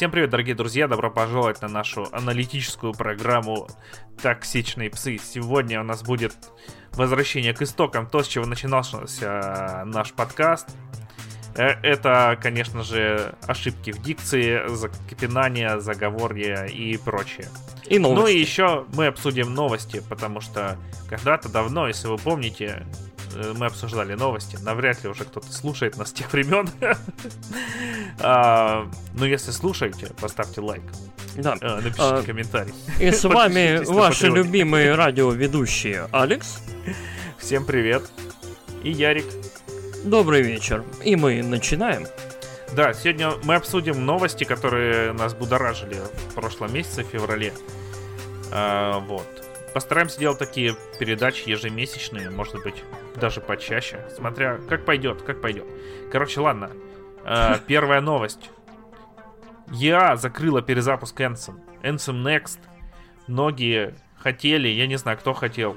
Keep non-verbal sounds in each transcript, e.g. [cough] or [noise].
Всем привет, дорогие друзья! Добро пожаловать на нашу аналитическую программу «Токсичные псы». Сегодня у нас будет возвращение к истокам, то, с чего начинался э, наш подкаст. Э, это, конечно же, ошибки в дикции, закипинание, заговорье и прочее. И новости. Ну и еще мы обсудим новости, потому что когда-то давно, если вы помните, мы обсуждали новости. Навряд ли уже кто-то слушает нас с тех времен. [laughs] А, Но ну, если слушаете, поставьте лайк. Да. Э, напишите комментарий. И с [laughs] вами ваши любимые радиоведущие Алекс. Всем привет. И Ярик. Добрый вечер. И мы начинаем. Да, сегодня мы обсудим новости, которые нас будоражили в прошлом месяце, в феврале. А, вот. Постараемся делать такие передачи ежемесячные, может быть, даже почаще, смотря как пойдет, как пойдет. Короче, ладно. А, [laughs] первая новость. Я закрыла перезапуск Anthem. Anthem Next. Многие хотели, я не знаю, кто хотел.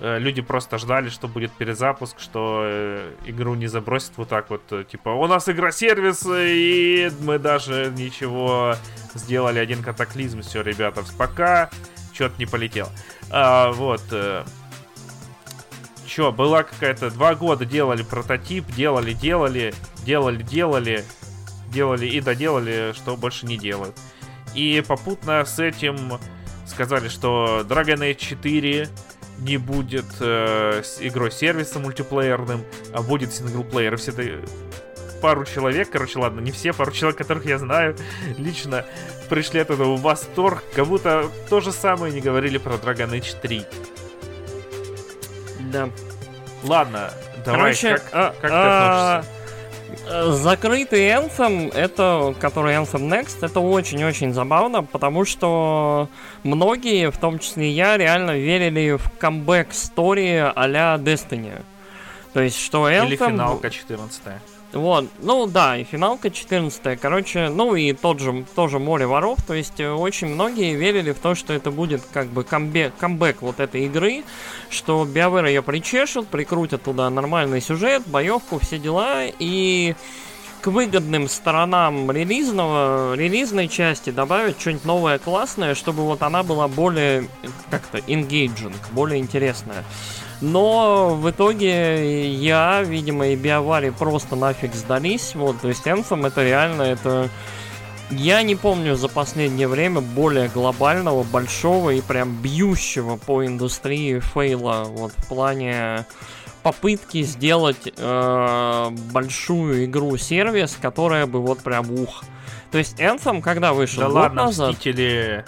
Э, люди просто ждали, что будет перезапуск, что э, игру не забросит вот так вот. Э, типа, у нас игра-сервис, и мы даже ничего сделали один катаклизм. Все, ребята, пока что-то не полетело. А, вот. Че, была какая-то... Два года делали прототип, делали, делали, делали, делали, делали и доделали, что больше не делают. И попутно с этим сказали, что Dragon Age 4 не будет э, игрой сервиса мультиплеерным, а будет синглплеер. Все это пару человек, короче, ладно, не все, пару человек, которых я знаю лично, пришли от этого в восторг, как будто то же самое не говорили про Dragon Age 3. Да. Ладно, давай, Короче, как, а, как ты а, относишься? Закрытый Anthem, это, который Anthem Next, это очень-очень забавно, потому что многие, в том числе я, реально верили в камбэк стори а-ля Destiny. То есть, что Anthem... Или финалка 14 вот, ну да, и финалка 14 короче, ну и тот же, тоже море воров, то есть э, очень многие верили в то, что это будет как бы камбэк, камбэк вот этой игры, что BioWare ее причешут, прикрутят туда нормальный сюжет, боевку, все дела, и к выгодным сторонам релизного, релизной части добавить что-нибудь новое классное, чтобы вот она была более как-то engaging, более интересная. Но в итоге я, видимо, и Биовари просто нафиг сдались. Вот, то есть Anthem это реально, это... Я не помню за последнее время более глобального, большого и прям бьющего по индустрии фейла. Вот в плане попытки сделать э, большую игру-сервис, которая бы вот прям ух. То есть Anthem, когда вышел да год ладно, назад... Мстители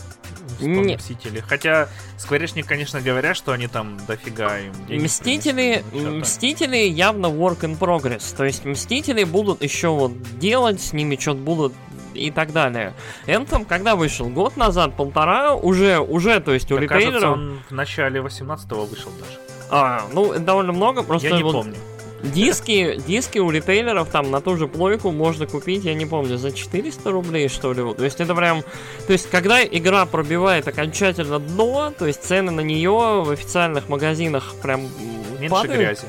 Не- Мстители. Хотя Скворечник, конечно, говорят, что они там дофига им денег Мстители, принесли, чё-то. Мстители явно work in progress. То есть Мстители будут еще вот делать, с ними что-то будут и так далее. Anthem, когда вышел? Год назад, полтора, уже, уже, то есть у кажется, ритейлеров... он в начале 18-го вышел даже. А, ну, довольно много, просто Я не вот помню. Диски, диски у ритейлеров там на ту же плойку можно купить, я не помню, за 400 рублей, что ли. То есть это прям... То есть когда игра пробивает окончательно дно, то есть цены на нее в официальных магазинах прям Меньше падают. грязи.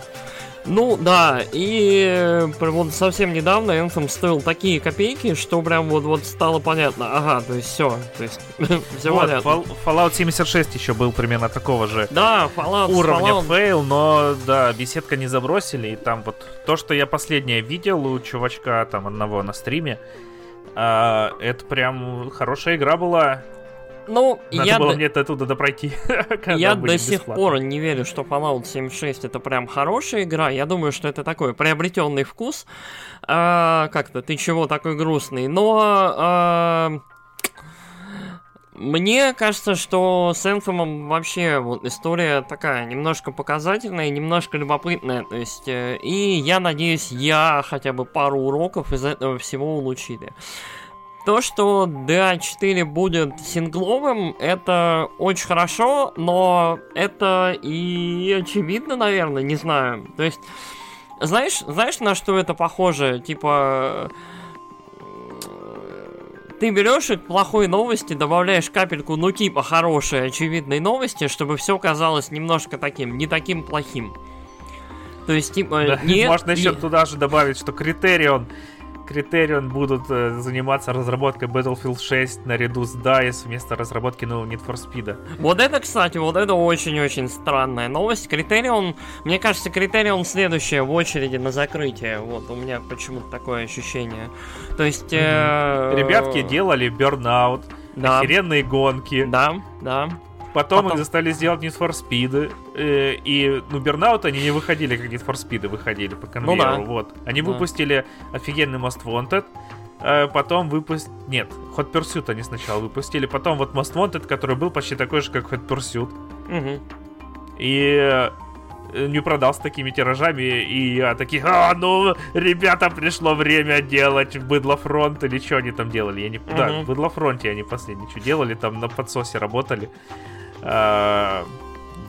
Ну да, и э, вот совсем недавно Anthem стоил такие копейки, что прям вот вот стало понятно. Ага, то есть все, то есть [laughs] все Вот, понятно. Fall- Fallout 76 еще был примерно такого же Да, Fallout, уровня Fallout. фейл, но да, беседка не забросили, и там вот то, что я последнее видел у чувачка там одного на стриме, а, это прям хорошая игра была. Ну, Надо я, было до- мне это оттуда допройти. [laughs] когда я до сих бесплатно. пор не верю, что Fallout 76 это прям хорошая игра. Я думаю, что это такой приобретенный вкус. А, как-то ты чего такой грустный. Но а, мне кажется, что с Anthem вообще вот история такая немножко показательная, немножко любопытная. То есть, э, и я надеюсь, я хотя бы пару уроков из этого всего улучили. То, что DA4 будет сингловым, это очень хорошо, но это и очевидно, наверное, не знаю. То есть, знаешь, знаешь, на что это похоже? Типа, э, ты берешь и к плохой новости добавляешь капельку, ну типа хорошей, очевидной новости, чтобы все казалось немножко таким, не таким плохим. То есть, типа, Да, не- Можно еще не- туда же добавить, что Критерион Criterion будут э, заниматься разработкой Battlefield 6 наряду с DICE вместо разработки нового Need for Speed. Вот это, кстати, вот это очень-очень странная новость. Criterion, мне кажется, Criterion следующая в очереди на закрытие. Вот, у меня почему-то такое ощущение. То есть... Э, Ребятки делали Burnout, да, охеренные гонки. да, да. Потом, Потом- их заставили сделать Need for Speed. э, и, ну, Burnout они не выходили, как Need for Speed выходили по конвейеру. Ну да. Вот. Они Да. выпустили офигенный Most Wanted. э, Потом выпустили... Нет, Hot Pursuit они сначала выпустили. Потом вот Most Wanted, который был почти такой же, как Hot Pursuit. Мгм. И э, не продался такими тиражами. И я таких, а, ну, ребята, пришло время делать Быдлофронт или что они там делали. Я не... Да, Мгм. в Быдлофронте они последнее что делали, там на подсосе работали. А,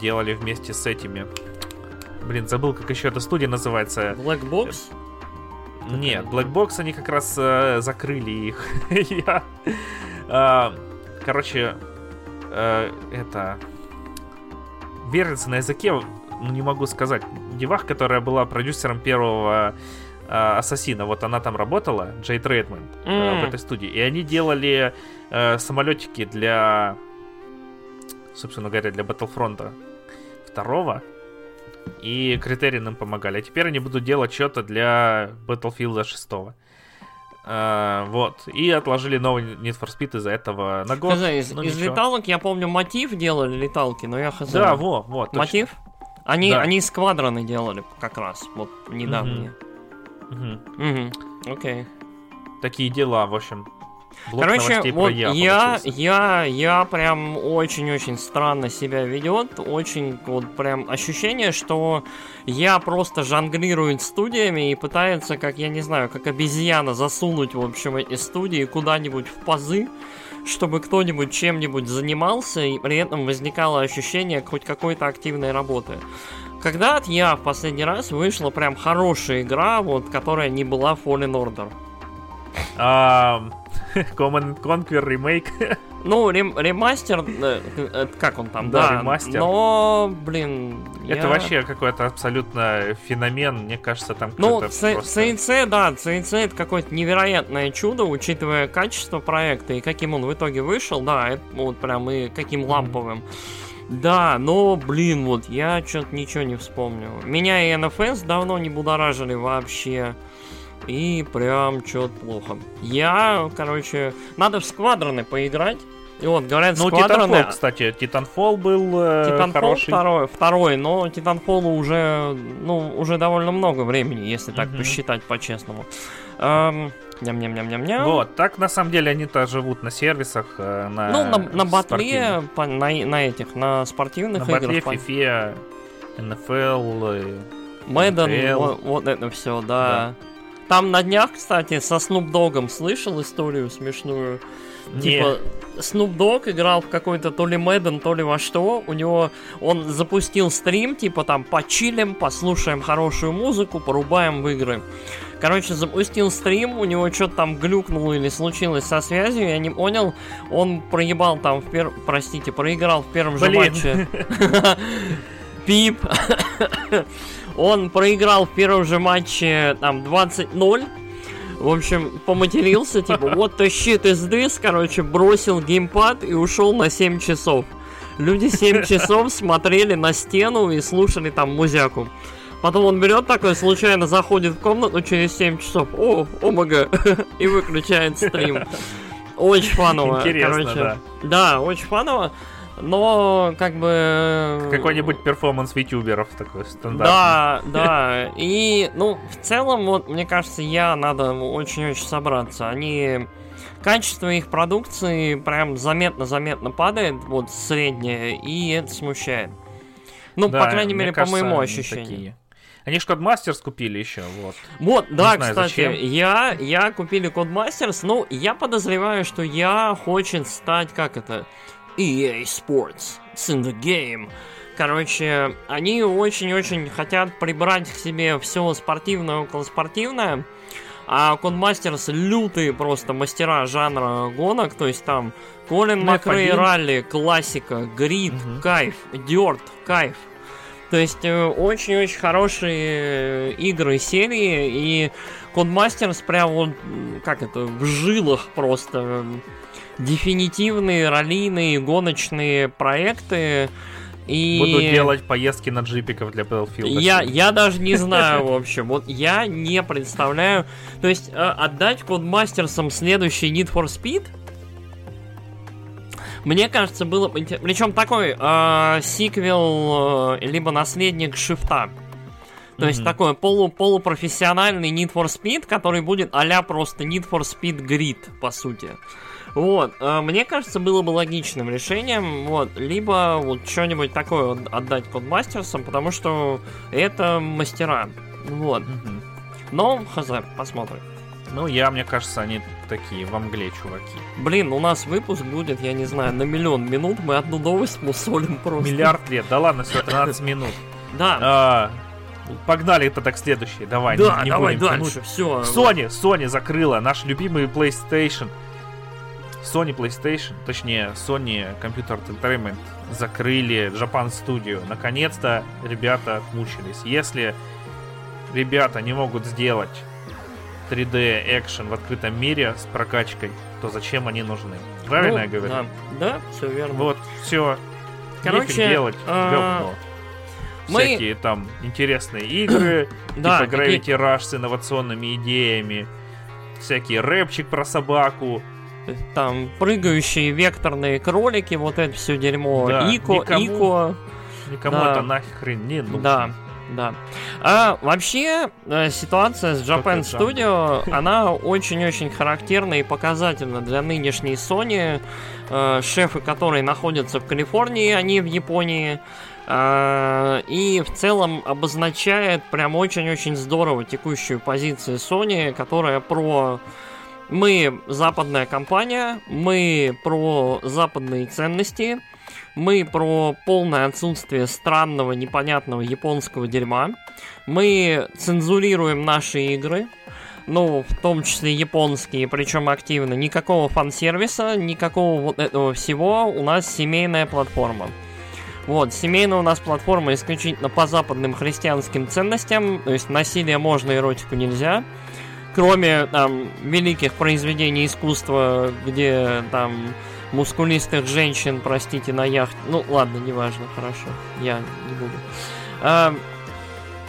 делали вместе с этими. Блин, забыл, как еще эта студия называется. Black Box? Нет, Black Box они как раз э, закрыли их. [laughs] Я, а, Короче, э, это... Верится на языке, ну не могу сказать. Девах, которая была продюсером первого э, Ассасина, вот она там работала, Джей Трейдман, э, М. в этой студии. И они делали э, самолетики для, собственно говоря, для Battlefront второго. И критерии нам помогали. А теперь они будут делать что-то для Battlefield 6. А, вот. И отложили новый Need for Speed из-за этого на год. Хз, из, Ну, из ничего. леталок, я помню, мотив делали леталки, но я хз. Да, во, вот. точно. Мотив? Они, Да. они сквадроны делали как раз, вот недавние. Мгм. Мгм. Окей. Такие дела, в общем. Блок Короче, вот Я я, я, я прям очень-очень странно себя ведет. Очень вот прям ощущение, что я просто жонглирует студиями и пытается, как я не знаю, как обезьяна засунуть, в общем, эти студии куда-нибудь в пазы, чтобы кто-нибудь чем-нибудь занимался, и при этом возникало ощущение хоть какой-то активной работы. Когда от я в последний раз вышла прям хорошая игра, вот, которая не была Fallen Order? And [laughs] Conquer ремейк. Ну, рем- ремастер, э, э, как он там, Да, да, ремастер. но, блин, Это я- вообще какой-то абсолютно феномен. Мне кажется, там Ну, просто... CNC, да, CNC это какое-то невероятное чудо, учитывая качество проекта и каким он в итоге вышел, да, это вот прям и каким ламповым. Да, но, блин, вот я что-то ничего не вспомню. Меня и NFS давно не будоражили вообще. И прям что-то плохо. Я, короче, надо в сквадроны поиграть. И вот, говорят, Ну, сквадроны... Titanfall, кстати. Titanfall был э, Titanfall хороший. второй, второй, но Titanfall уже, ну, уже довольно много времени, если так Мгм. посчитать по-честному. Эм, Ням-ням-ням-ням-ням. Вот, так на самом деле они-то живут на сервисах, э, на Ну, на, на батле, по- на, на этих, на спортивных На играх. батле, по- FIFA, NFL, Мэдден, вот, вот это все, да. Там на днях, кстати, со Snoop Dogg'ом слышал историю смешную. не, Типа, Snoop Dogg играл в какой-то то ли Мэдден, то ли во что. У него он запустил стрим, типа там почилим, послушаем хорошую музыку, порубаем в игры. Короче, запустил стрим, у него что-то там глюкнуло или случилось со связью, я не понял. Он проебал там, в пер... простите, проиграл в первом же Блин. матче. [laughs] Пип. Он проиграл в первом же матче там 20-0. В общем, поматерился, типа, [laughs] вот the shit is this, короче, бросил геймпад и ушел на 7 часов. Люди 7 [laughs] часов смотрели на стену и слушали там музяку. Потом он берет такой, случайно заходит в комнату через 7 часов. О, омага. [laughs] И выключает стрим. Очень фаново. Интересно, короче. да. Да, очень фаново. Но, как бы... Какой-нибудь перформанс витюберов такой стандартный. Да, да. И, ну, в целом, вот, мне кажется, я надо очень-очень собраться. Они... Качество их продукции прям заметно-заметно падает, вот, среднее, и это смущает. Ну, Да, по крайней мере, по кажется, моему они ощущению. такие. Они ж Codemasters купили еще, вот. Вот, да, знаю, кстати, зачем. я, я купили Codemasters, ну, я подозреваю, что я хочет стать, как это, EA Sports, it's in the game. Короче, они очень-очень хотят прибрать к себе все спортивное, околоспортивное, а Codemasters лютые просто мастера жанра гонок, то есть там Колин Макрей F1. ралли, классика, грид, Мгм. кайф, дёрт, кайф. То есть э, очень-очень хорошие игры серии, и Codemasters прям вот, как это, в жилах просто дефинитивные раллийные гоночные проекты. И... Буду делать поездки на джипиков для Battlefield. Я, я даже не знаю, в общем. Вот я не представляю. То есть э, отдать Codemasters'ам следующий Need for Speed мне кажется, было. Причем такой э, сиквел, э, либо наследник шифта. То mm-hmm. есть такой полу полупрофессиональный Need for Speed, который будет а просто Need for Speed Grid, по сути. Вот, э, мне кажется, было бы логичным решением, вот, либо вот что-нибудь такое отдать кодмастерсам, потому что это мастера, вот. Но, хз, посмотрим. Ну, я, мне кажется, они такие во мгле, чуваки. Блин, у нас выпуск будет, я не знаю, на миллион минут. Мы одну новость мусолим просто. Миллиард лет. Да ладно, все, 13 минут. [laughs] Да. А, погнали тогда к следующей. Давай, да, не, давай будем дальше, все. Sony, Sony закрыла наш любимый PlayStation. Sony PlayStation, точнее, Sony Computer Entertainment закрыли Japan Studio. Наконец-то ребята мучились. Если ребята не могут сделать 3D экшен в открытом мире с прокачкой, то зачем они нужны? Правильно ну, я говорю? Да, да, все верно. Вот, все. Короче, делать, а... говно. Мы... Всякие там интересные игры, [coughs] да, типа Gravity. Rush с инновационными идеями, всякий рэпчик про собаку, там прыгающие векторные кролики, вот это все дерьмо. Да, Ико, никому, Ико. Никому да. это нахрен не нужно. Да, да. А вообще э, ситуация с Japan Studio, она очень-очень характерна и показательна для нынешней Sony, э, шефы которой находятся в Калифорнии, а не в Японии. Э, и в целом обозначает прям очень-очень здорово текущую позицию Sony, которая про мы западная компания, мы про западные ценности, мы про полное отсутствие странного, непонятного японского дерьма. Мы цензурируем наши игры, ну, в том числе японские, причем активно. Никакого фан-сервиса, никакого вот этого всего. У нас семейная платформа. Вот, семейная у нас платформа исключительно по западным христианским ценностям. То есть насилие можно, эротику нельзя. Кроме там великих произведений искусства, где там мускулистых женщин, простите, на яхте. Ну, ладно, неважно, хорошо. Я не буду. А,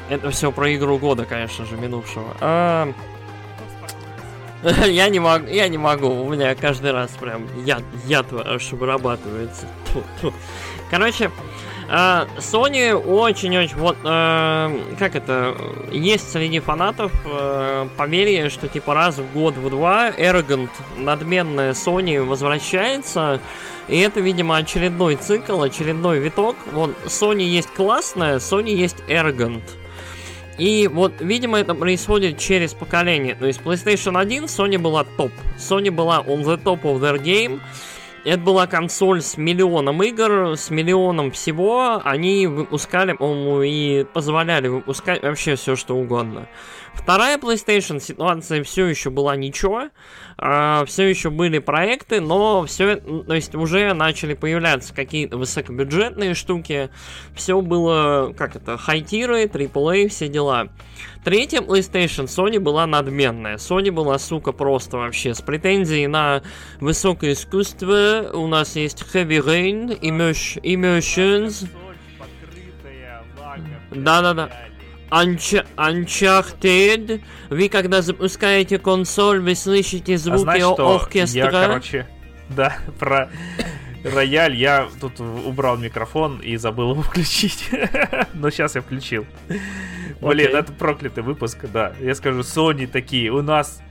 это все про игру года, конечно же, минувшего. А, [laughs] я не могу, я не могу. У меня каждый раз прям яд, яд аж вырабатывается. [laughs] Короче, Sony очень-очень, вот, э, как это, есть среди фанатов э, поверье, что типа раз в год, в два, Arrogant, надменная Sony возвращается, и это, видимо, очередной цикл, очередной виток. Вот Sony есть классная, Sony есть Arrogant. И вот, видимо, это происходит через поколение. То есть PlayStation 1 Sony была топ. Sony была on the top of their game. Это была консоль с миллионом игр, с миллионом всего. Они выпускали, по-моему, и позволяли выпускать вообще все, что угодно. Вторая PlayStation ситуация все еще была ничего. А, все еще были проекты, но все, то есть уже начали появляться какие-то высокобюджетные штуки. Все было, как это, хайтиры, AAA, все дела. Третья PlayStation Sony была надменная. Sony была, сука, просто вообще с претензией на высокое искусство. У нас есть Heavy Rain, Emotions. Да-да-да. Unch Uncharted. Вы когда запускаете консоль, вы слышите звуки а знаешь, оркестра. Я, короче, [laughs] да, про рояль я тут убрал микрофон и забыл его [laughs] включить. Но сейчас я включил. Блин, это проклятый выпуск, да. Я скажу, Sony такие, у нас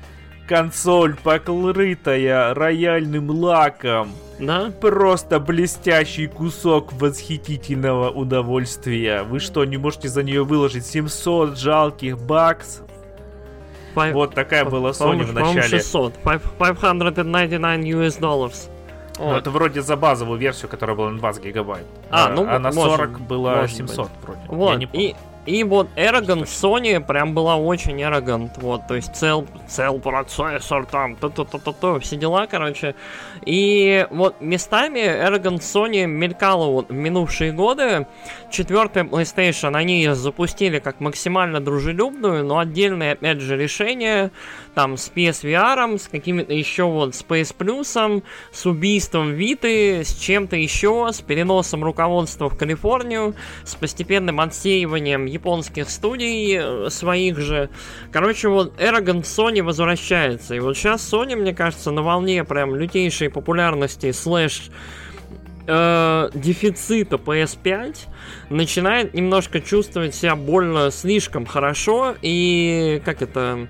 консоль покрытая рояльным лаком. Да? Просто блестящий кусок восхитительного удовольствия. Вы что, не можете за нее выложить 700 жалких бакс? Five, вот такая была Sony в начале. 600. 599 US dollars. Ну, это вроде за базовую версию, которая была на 20 гигабайт. А, а ну, а на 40 может, было может 700 быть. вроде. Вот, и И вот Arrogant Sony прям была очень Arrogant, вот, то есть цел, цел процессор там, то то то то то все дела, короче. И вот местами Arrogant Sony мелькала вот в минувшие годы. Четвертая PlayStation они запустили как максимально дружелюбную, но отдельные, опять же, решения, там, с PSVR, с какими-то еще вот Space Plus, с убийством Виты, с чем-то еще, с переносом руководства в Калифорнию, с постепенным отсеиванием японских студий э, своих же. Короче, вот Arrogant Sony возвращается. И вот сейчас Sony, мне кажется, на волне прям лютейшей популярности слэш э, дефицита PS5 начинает немножко чувствовать себя больно слишком хорошо и как это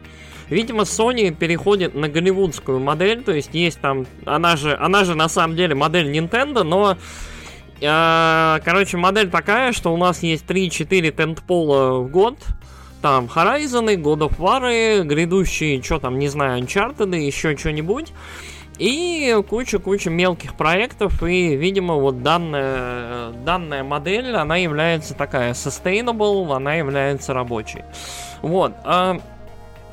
Видимо, Sony переходит на голливудскую модель, то есть есть там, она же, она же на самом деле модель Nintendo, но э, короче, модель такая, что у нас есть 3-4 тентпола в год, там Horizon, God of War, грядущие, что там, не знаю, Uncharted, еще что-нибудь. И куча-куча мелких проектов, и, видимо, вот данная, данная модель, она является такая sustainable, она является рабочей. Вот.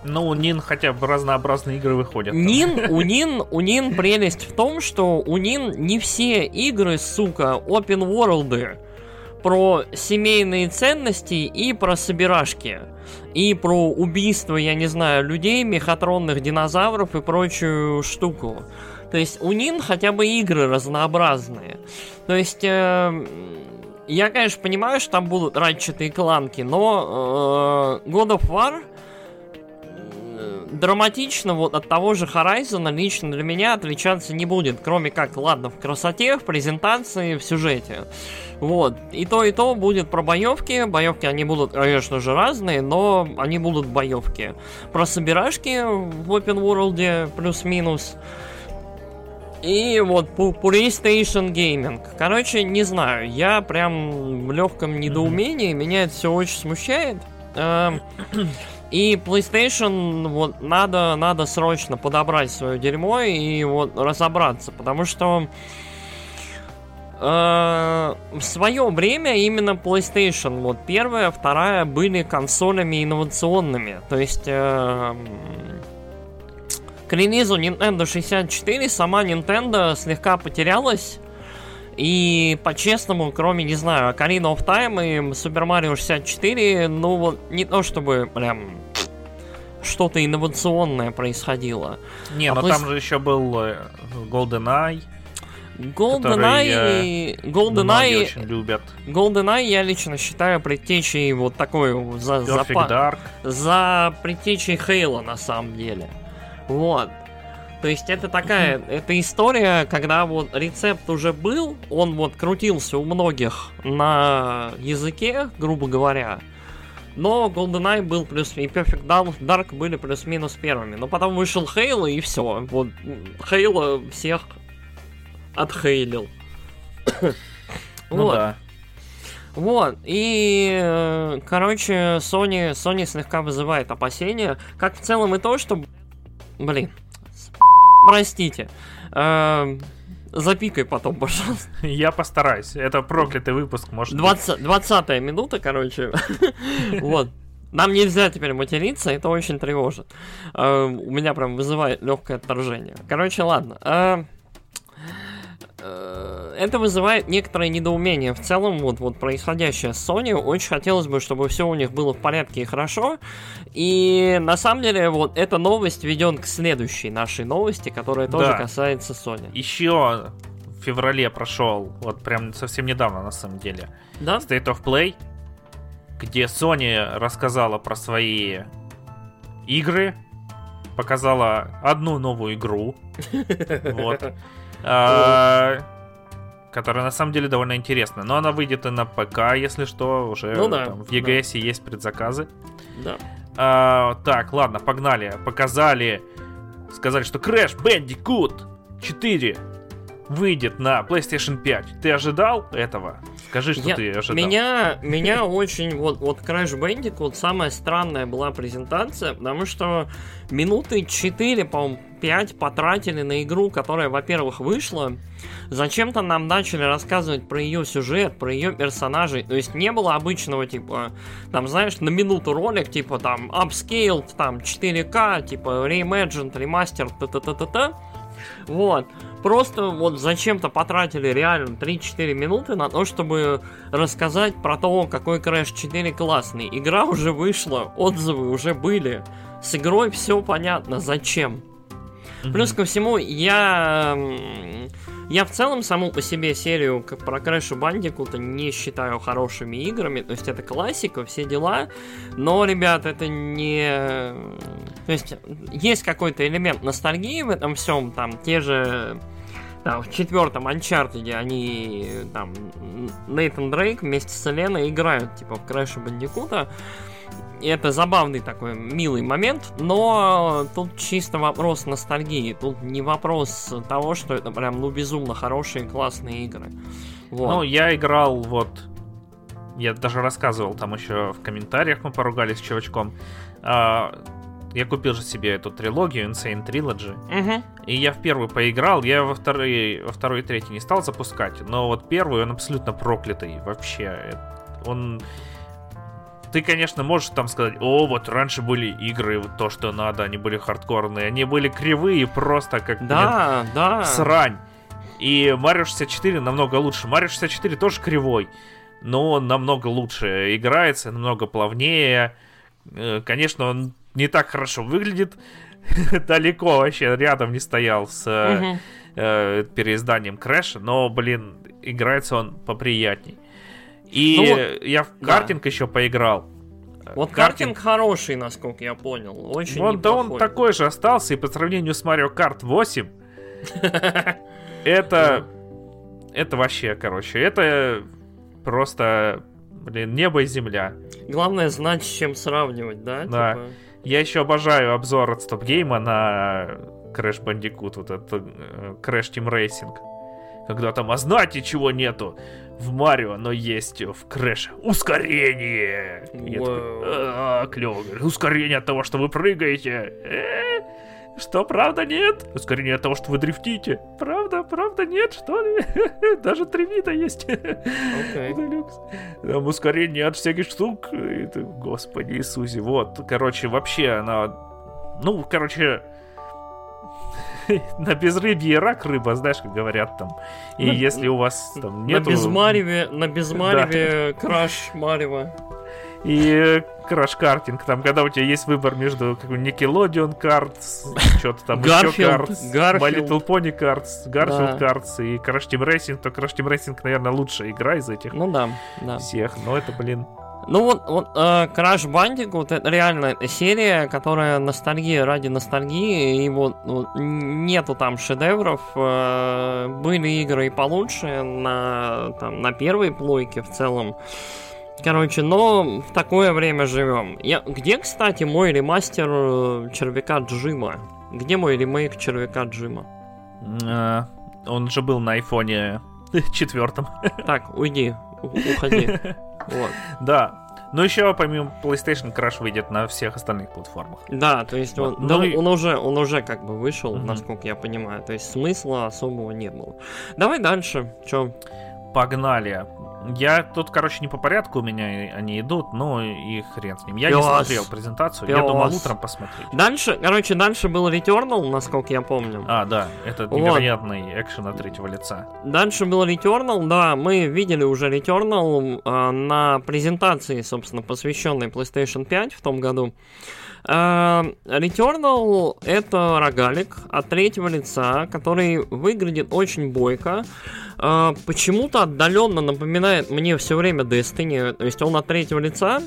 Ну, у Нин хотя бы разнообразные игры выходят. Нин, [laughs] у Нин, у Нин прелесть в том, что у Нин не все игры, сука, open world про семейные ценности и про собирашки. И про убийство, я не знаю, людей, мехатронных динозавров и прочую штуку. То есть у Нин хотя бы игры разнообразные. То есть... Э, я, конечно, понимаю, что там будут ранчатые кланки, но э, God of War драматично вот от того же Horizon лично для меня отличаться не будет, кроме как, ладно, в красоте, в презентации, в сюжете. Вот. И то, и то будет про боевки. Боевки они будут, конечно же, разные, но они будут боевки. Про собирашки в Open World плюс-минус. И вот PlayStation Gaming. Короче, не знаю, я прям в легком недоумении, меня это все очень смущает. И PlayStation, вот, надо, надо срочно подобрать свое дерьмо и вот разобраться, потому что э, в свое время именно PlayStation, вот первая, вторая были консолями инновационными. То есть э, к релизу Nintendo 64 сама Nintendo слегка потерялась и по-честному, кроме, не знаю, Ocarina of Time и Super Mario 64, ну вот не то чтобы прям что-то инновационное происходило. Не, а но плейс... там же еще был э, GoldenEye. GoldenEye, GoldenEye очень любят. GoldenEye я лично считаю предтечей вот такой за, за, Dark. за предтечей Хейла на самом деле. Вот. То есть это такая, это история, когда вот рецепт уже был, он вот крутился у многих на языке, грубо говоря. Но GoldenEye был плюс и Perfect Dark были плюс-минус первыми. Но потом вышел Хейла и все. Вот Хейла всех отхейлил. [coughs] ну вот. да. Вот, и, э, короче, Sony, Sony слегка вызывает опасения, как в целом и то, что, блин, Простите. Э, запикай потом, пожалуйста. Я постараюсь. Это проклятый выпуск, может 20, 20 минута, короче. Вот. Нам нельзя теперь материться, это очень тревожит. Э, у меня прям вызывает легкое отторжение. Короче, ладно. Это вызывает некоторое недоумение. В целом, вот, вот происходящее с Sony, очень хотелось бы, чтобы все у них было в порядке и хорошо. И на самом деле, вот эта новость ведет к следующей нашей новости, которая тоже да. касается Sony. Еще в феврале прошел, вот прям совсем недавно на самом деле, да? State of Play, где Sony рассказала про свои игры, показала одну новую игру. [laughs] Вот. Которая на самом деле довольно интересна. Но она выйдет и на ПК, если что, уже ну, да, там, в EGS да. есть предзаказы. Да. А, так, ладно, погнали. Показали, сказали, что Crash Bandicoot 4 выйдет на PlayStation 5. Ты ожидал этого? Скажи, что я, ты ожидал. Меня, [laughs] меня очень... Вот, вот Crash Bandicoot самая странная была презентация, потому что минуты 4, по-моему, 5 потратили на игру, которая, во-первых, вышла, зачем-то нам начали рассказывать про ее сюжет, про ее персонажей. То есть не было обычного, типа, там, знаешь, на минуту ролик, типа, там, upscaled, там, 4К, типа, reimagined, ремастер, т-т-т-т-т. Вот. Просто вот зачем-то потратили реально 3-4 минуты на то, чтобы рассказать про то, какой Crash 4 классный. Игра уже вышла, отзывы уже были. С игрой все понятно, зачем. Плюс ко всему, я... Я в целом саму по себе серию как про Crash Bandicoot не считаю хорошими играми. То есть это классика, все дела. Но, ребят, это не... То есть есть какой-то элемент ностальгии в этом всем. Там те же... Там, в четвертом Uncharted они там Нейтан Дрейк вместе с Еленой играют типа в Crash Bandicoot. Это забавный такой милый момент, но тут чисто вопрос ностальгии. Тут не вопрос того, что это прям ну безумно хорошие классные игры. Вот. Ну, я играл вот. Я даже рассказывал там еще в комментариях, мы поругались с чувачком. А, я купил же себе эту трилогию Insane Trilogy. Угу. И я в первую поиграл, я во второй, во второй и третий не стал запускать. Но вот первый, он абсолютно проклятый вообще. Он ты, конечно, можешь там сказать, о, вот раньше были игры, вот то, что надо, они были хардкорные, они были кривые, просто как, да, блин, да. срань. И Mario 64 намного лучше. Mario 64 тоже кривой, но он намного лучше играется, намного плавнее. Э, конечно, он не так хорошо выглядит, [laughs] далеко вообще рядом не стоял с угу. э, переизданием Крэша, но, блин, играется он поприятней. И ну, вот, я в картинг да. еще поиграл. Вот картинг, картинг хороший, насколько я понял. Очень Вот да он такой же остался, и по сравнению с Mario Kart 8, [laughs] это... Это вообще, короче, это просто, блин, небо и земля. Главное знать, с чем сравнивать, да? Да. Типа... Я еще обожаю обзор от Stop Game на Crash Bandicoot, вот этот э, Crash Team Racing. Когда там, а знаете, чего нету? В Марио, но есть в Крэше. Ускорение! Я такой, а, клево. Ускорение от того, что вы прыгаете. Э? Что, правда нет? Ускорение от того, что вы дрифтите. Правда, правда нет, что ли? [laughs] Даже три вида есть. Okay. [laughs] Там ускорение от всяких штук. Господи Иисусе. Вот, короче, вообще она... Ну, короче, [laughs] на безрыбье рак рыба, знаешь, как говорят там. И на, если у вас там нету... На безмареве, на безмареве да. краш марева. И краш-картинг, там, когда у тебя есть выбор между как Nickelodeon Cards, что-то там еще Cards, My Little Pony Cards, Garfield да. Cards и Crash Team Racing, то Crash Team Racing, наверное, лучшая игра из этих ну, да, да. всех. Но это, блин, ну вот, вот э, Crash Bandicoot это реально серия, которая ностальгия ради ностальгии, и вот, вот нету там шедевров. Э, были игры и получше на, там, на первой плойке в целом. Короче, но в такое время живем. Я, где, кстати, мой ремастер э, червяка Джима? Где мой ремейк червяка Джима? А, он же был на айфоне [laughs] четвертом. Так, уйди, уходи. [laughs] Вот. Да. Но еще помимо PlayStation Crash выйдет на всех остальных платформах. Да, то есть вот. он, ну, да, и... он уже, он уже как бы вышел, mm-hmm. насколько я понимаю. То есть смысла особого не было. Давай дальше. Че? Погнали. Я тут, короче, не по порядку у меня они идут, но и хрен с ним. Я Пес. не смотрел презентацию, Пес. я думал утром посмотреть. Дальше, короче, дальше был Returnal, насколько я помню. А, да, это невероятный вот. экшен от третьего лица. Дальше был Returnal, да, мы видели уже Returnal э, на презентации, собственно, посвященной PlayStation 5 в том году. Э, Returnal это рогалик от третьего лица, который выглядит очень бойко. Э, почему-то отдаленно напоминает мне все время Destiny. То есть он от третьего лица.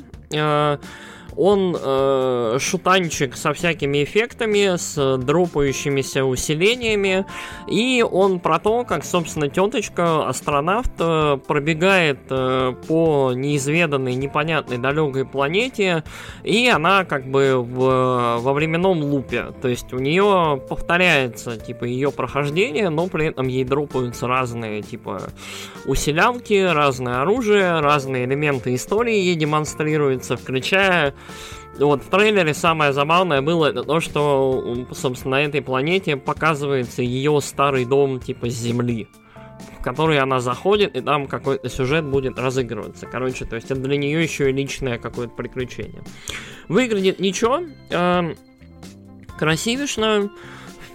Он э, шутанчик со всякими эффектами, с дропающимися усилениями. И он про то, как, собственно, теточка, астронавт, э, пробегает э, по неизведанной, непонятной далекой планете. И она как бы в, во временном лупе. То есть у нее повторяется, типа, ее прохождение, но при этом ей дропаются разные, типа, усилялки, разное оружие, разные элементы истории ей демонстрируют разыгрывается, включая вот в трейлере самое забавное было это то, что, собственно, на этой планете показывается ее старый дом типа Земли в который она заходит, и там какой-то сюжет будет разыгрываться. Короче, то есть это для нее еще и личное какое-то приключение. Выглядит ничего, э, красивишно,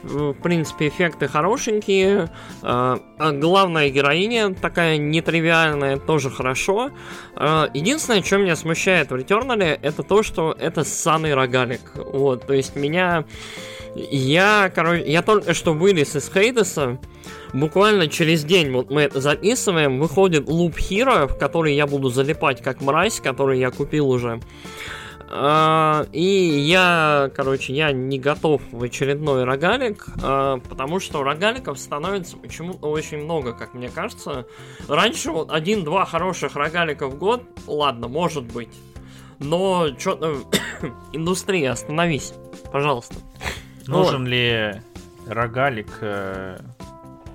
в принципе, эффекты хорошенькие. А главная героиня такая нетривиальная, тоже хорошо. Единственное, что меня смущает в Returnal, это то, что это ссаный рогалик. Вот, то есть меня... Я, короче, я только что вылез из Хейдеса, буквально через день вот мы это записываем, выходит Loop Hero, в который я буду залипать как мразь, который я купил уже. А, и я, короче, я не готов в очередной рогалик, а, потому что рогаликов становится почему-то очень много, как мне кажется. Раньше вот один-два хороших рогалика в год, ладно, может быть. Но что-то... [coughs] Индустрия, остановись, пожалуйста. Нужен вот. ли рогалик э,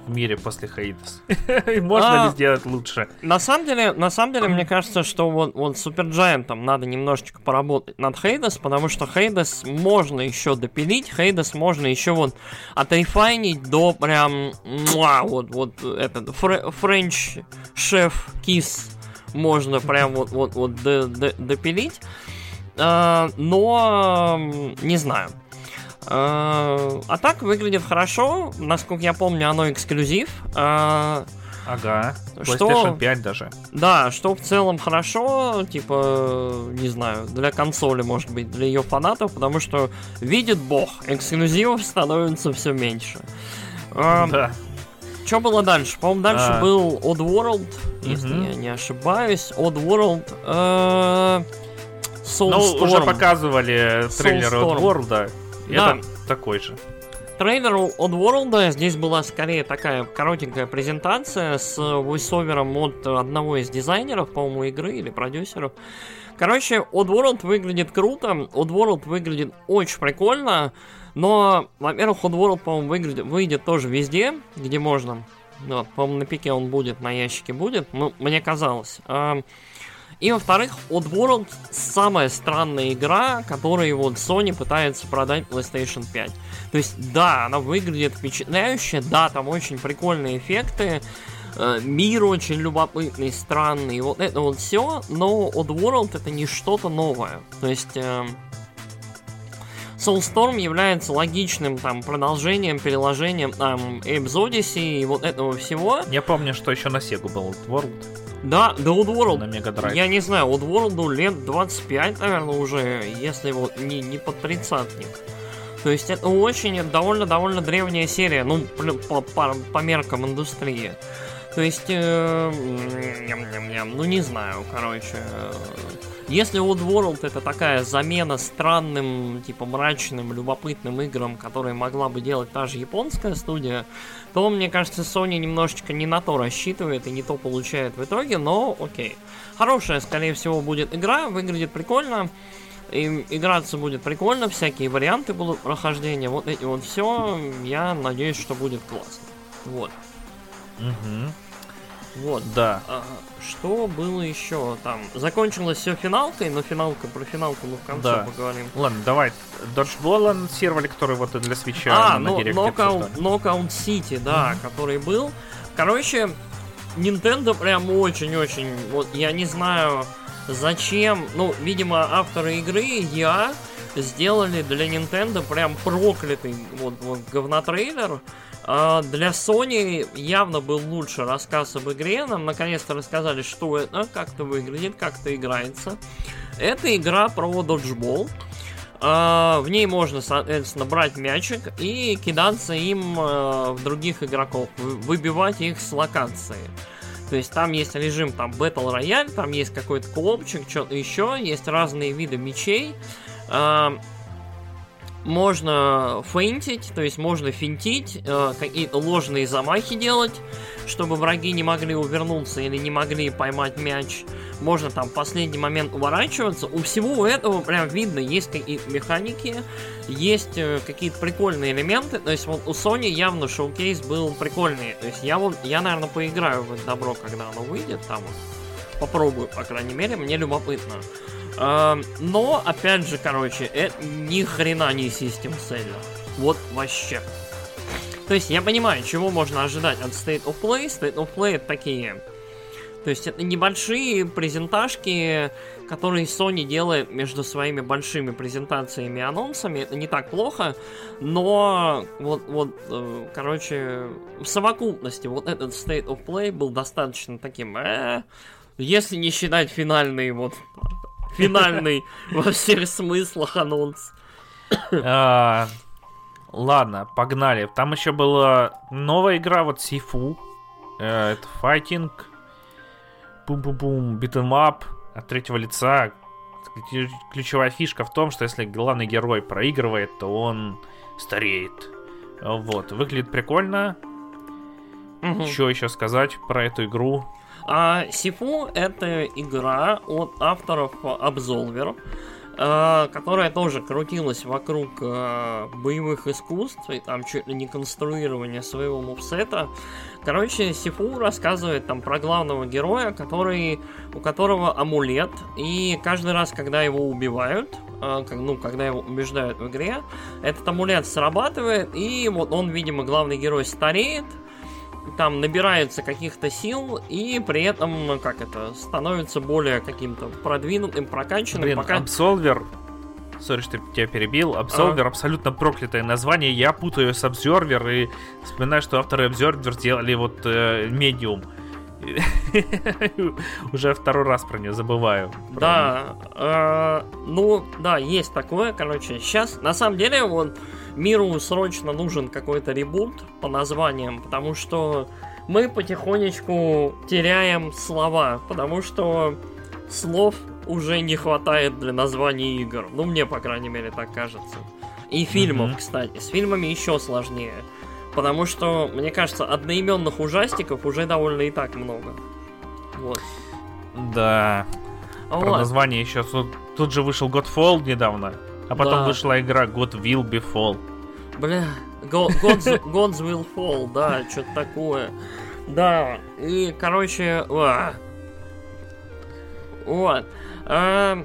в мире после Хейдес? [laughs] Можно а, ли сделать лучше? На самом деле, на самом деле, мне кажется, что вот, вот Supergiant ом надо немножечко поработать над Hades, потому что Hades можно еще допилить, Hades можно еще вот отрефайнить до прям муа, вот, вот этот french chef kiss можно прям вот, вот, вот допилить. Uh, но не знаю. А, а так выглядит хорошо. Насколько я помню, оно эксклюзив. А, ага. PlayStation что, 5 даже. Да, что в целом хорошо, типа, не знаю, для консоли, может быть, для ее фанатов, потому что видит бог, эксклюзивов становится все меньше. А, да. Что было дальше? По-моему, дальше а... был Oddworld, если угу. я не ошибаюсь. Oddworld. Э... Ну, уже показывали трейлер Oddworld. Да. Это такой же. Трейлер от World здесь была скорее такая коротенькая презентация с войсовером от одного из дизайнеров, по-моему, игры или продюсеров. Короче, Oddworld выглядит круто, Oddworld выглядит очень прикольно, но, во-первых, Oddworld, по-моему, выглядит, выйдет тоже везде, где можно. Вот, по-моему, на пике он будет, на ящике будет, ну, мне казалось. И во-вторых, Oddworld самая странная игра, которую вот Sony пытается продать PlayStation 5. То есть, да, она выглядит впечатляюще, да, там очень прикольные эффекты, э, мир очень любопытный, странный, вот это вот все, но Oddworld это не что-то новое. То есть... Э, Soulstorm является логичным там продолжением, переложением там Apes Odyssey и вот этого всего. Я помню, что еще на Sega был World. Да, да Oddworld, на Mega Drive. я не знаю, Oddworld лет 25, наверное, уже, если вот не, не под тридцатник. То есть это очень довольно-довольно древняя серия, ну, по, по, по меркам индустрии. То есть, э, ну не знаю, короче. Если Oddworld это такая замена странным, типа мрачным, любопытным играм, которые могла бы делать та же японская студия, то, мне кажется, Sony немножечко не на то рассчитывает и не то получает в итоге, но окей. Хорошая, скорее всего, будет игра, выглядит прикольно. И играться будет прикольно, всякие варианты будут прохождения, вот эти вот все, я надеюсь, что будет классно. Вот. Угу. Вот. Да. А, что было еще там? Закончилось все финалкой, но финалка про финалку мы в конце да. поговорим. Ладно, давай. Dodgeball анонсировали, который вот для свеча а, на, на Knockout, Knockout City, да, mm-hmm. который был. Короче, Nintendo прям очень-очень, вот я не знаю зачем, ну, видимо, авторы игры, я, сделали для Nintendo прям проклятый вот, вот говнотрейлер, для Sony явно был лучше рассказ об игре. Нам наконец-то рассказали, что это, как это выглядит, как это играется. Это игра про доджбол. А, в ней можно, соответственно, брать мячик и кидаться им а, в других игроков, выбивать их с локации. То есть там есть режим там Battle Royale, там есть какой-то клопчик, что-то еще, есть разные виды мечей можно фейнтить, то есть можно финтить, э, какие-то ложные замахи делать, чтобы враги не могли увернуться или не могли поймать мяч. Можно там в последний момент уворачиваться. У всего этого прям видно, есть какие-то механики, есть э, какие-то прикольные элементы. То есть вот у Sony явно шоу-кейс был прикольный. То есть я вот, я, наверное, поиграю в это добро, когда оно выйдет там попробую, по крайней мере, мне любопытно. Но, опять же, короче, это ни хрена не систем селлер. Вот вообще. То есть я понимаю, чего можно ожидать от State of Play. State of Play это такие... То есть это небольшие презентажки, которые Sony делает между своими большими презентациями и анонсами. Это не так плохо, но вот, вот э, короче, в совокупности вот этот State of Play был достаточно таким... Э, если не считать финальный вот финальный во всех смыслах анонс. А, ладно, погнали. Там еще была новая игра, вот Sifu. Э, это файтинг. Бум-бум-бум, beat 'em up от третьего лица. Ключевая фишка в том, что если главный герой проигрывает, то он стареет. Вот, выглядит прикольно. Угу. Что еще сказать про эту игру? А Сифу это игра от авторов Absolver, э, которая тоже крутилась вокруг э, боевых искусств и там чуть ли не конструирования своего мувсета. Короче, Сифу рассказывает там про главного героя, который, у которого амулет, и каждый раз, когда его убивают, э, ну, когда его убеждают в игре, этот амулет срабатывает, и вот он, видимо, главный герой стареет, там набирается каких-то сил и при этом, как это, становится более каким-то продвинутым, прокачанным. Блин, пока... Absolver, сори, что тебя перебил, Absolver а. абсолютно проклятое название, я путаю с Observer и вспоминаю, что авторы Observer сделали вот э, Medium. [laughs] Уже второй раз про нее забываю. Да, э, ну, да, есть такое, короче. Сейчас, на самом деле, вот миру срочно нужен какой-то ребут по названиям, потому что мы потихонечку теряем слова, потому что слов уже не хватает для названий игр. Ну, мне, по крайней мере, так кажется. И фильмов, mm-hmm. кстати. С фильмами еще сложнее. Потому что, мне кажется, одноименных ужастиков уже довольно и так много. Вот. Да. Вот. Про название еще. Тут, тут же вышел Godfall недавно. А потом да. вышла игра God Will Be Fall. Бля, Gods, Gods Will Fall, да, что-то такое. Да, и, короче, а. вот. А,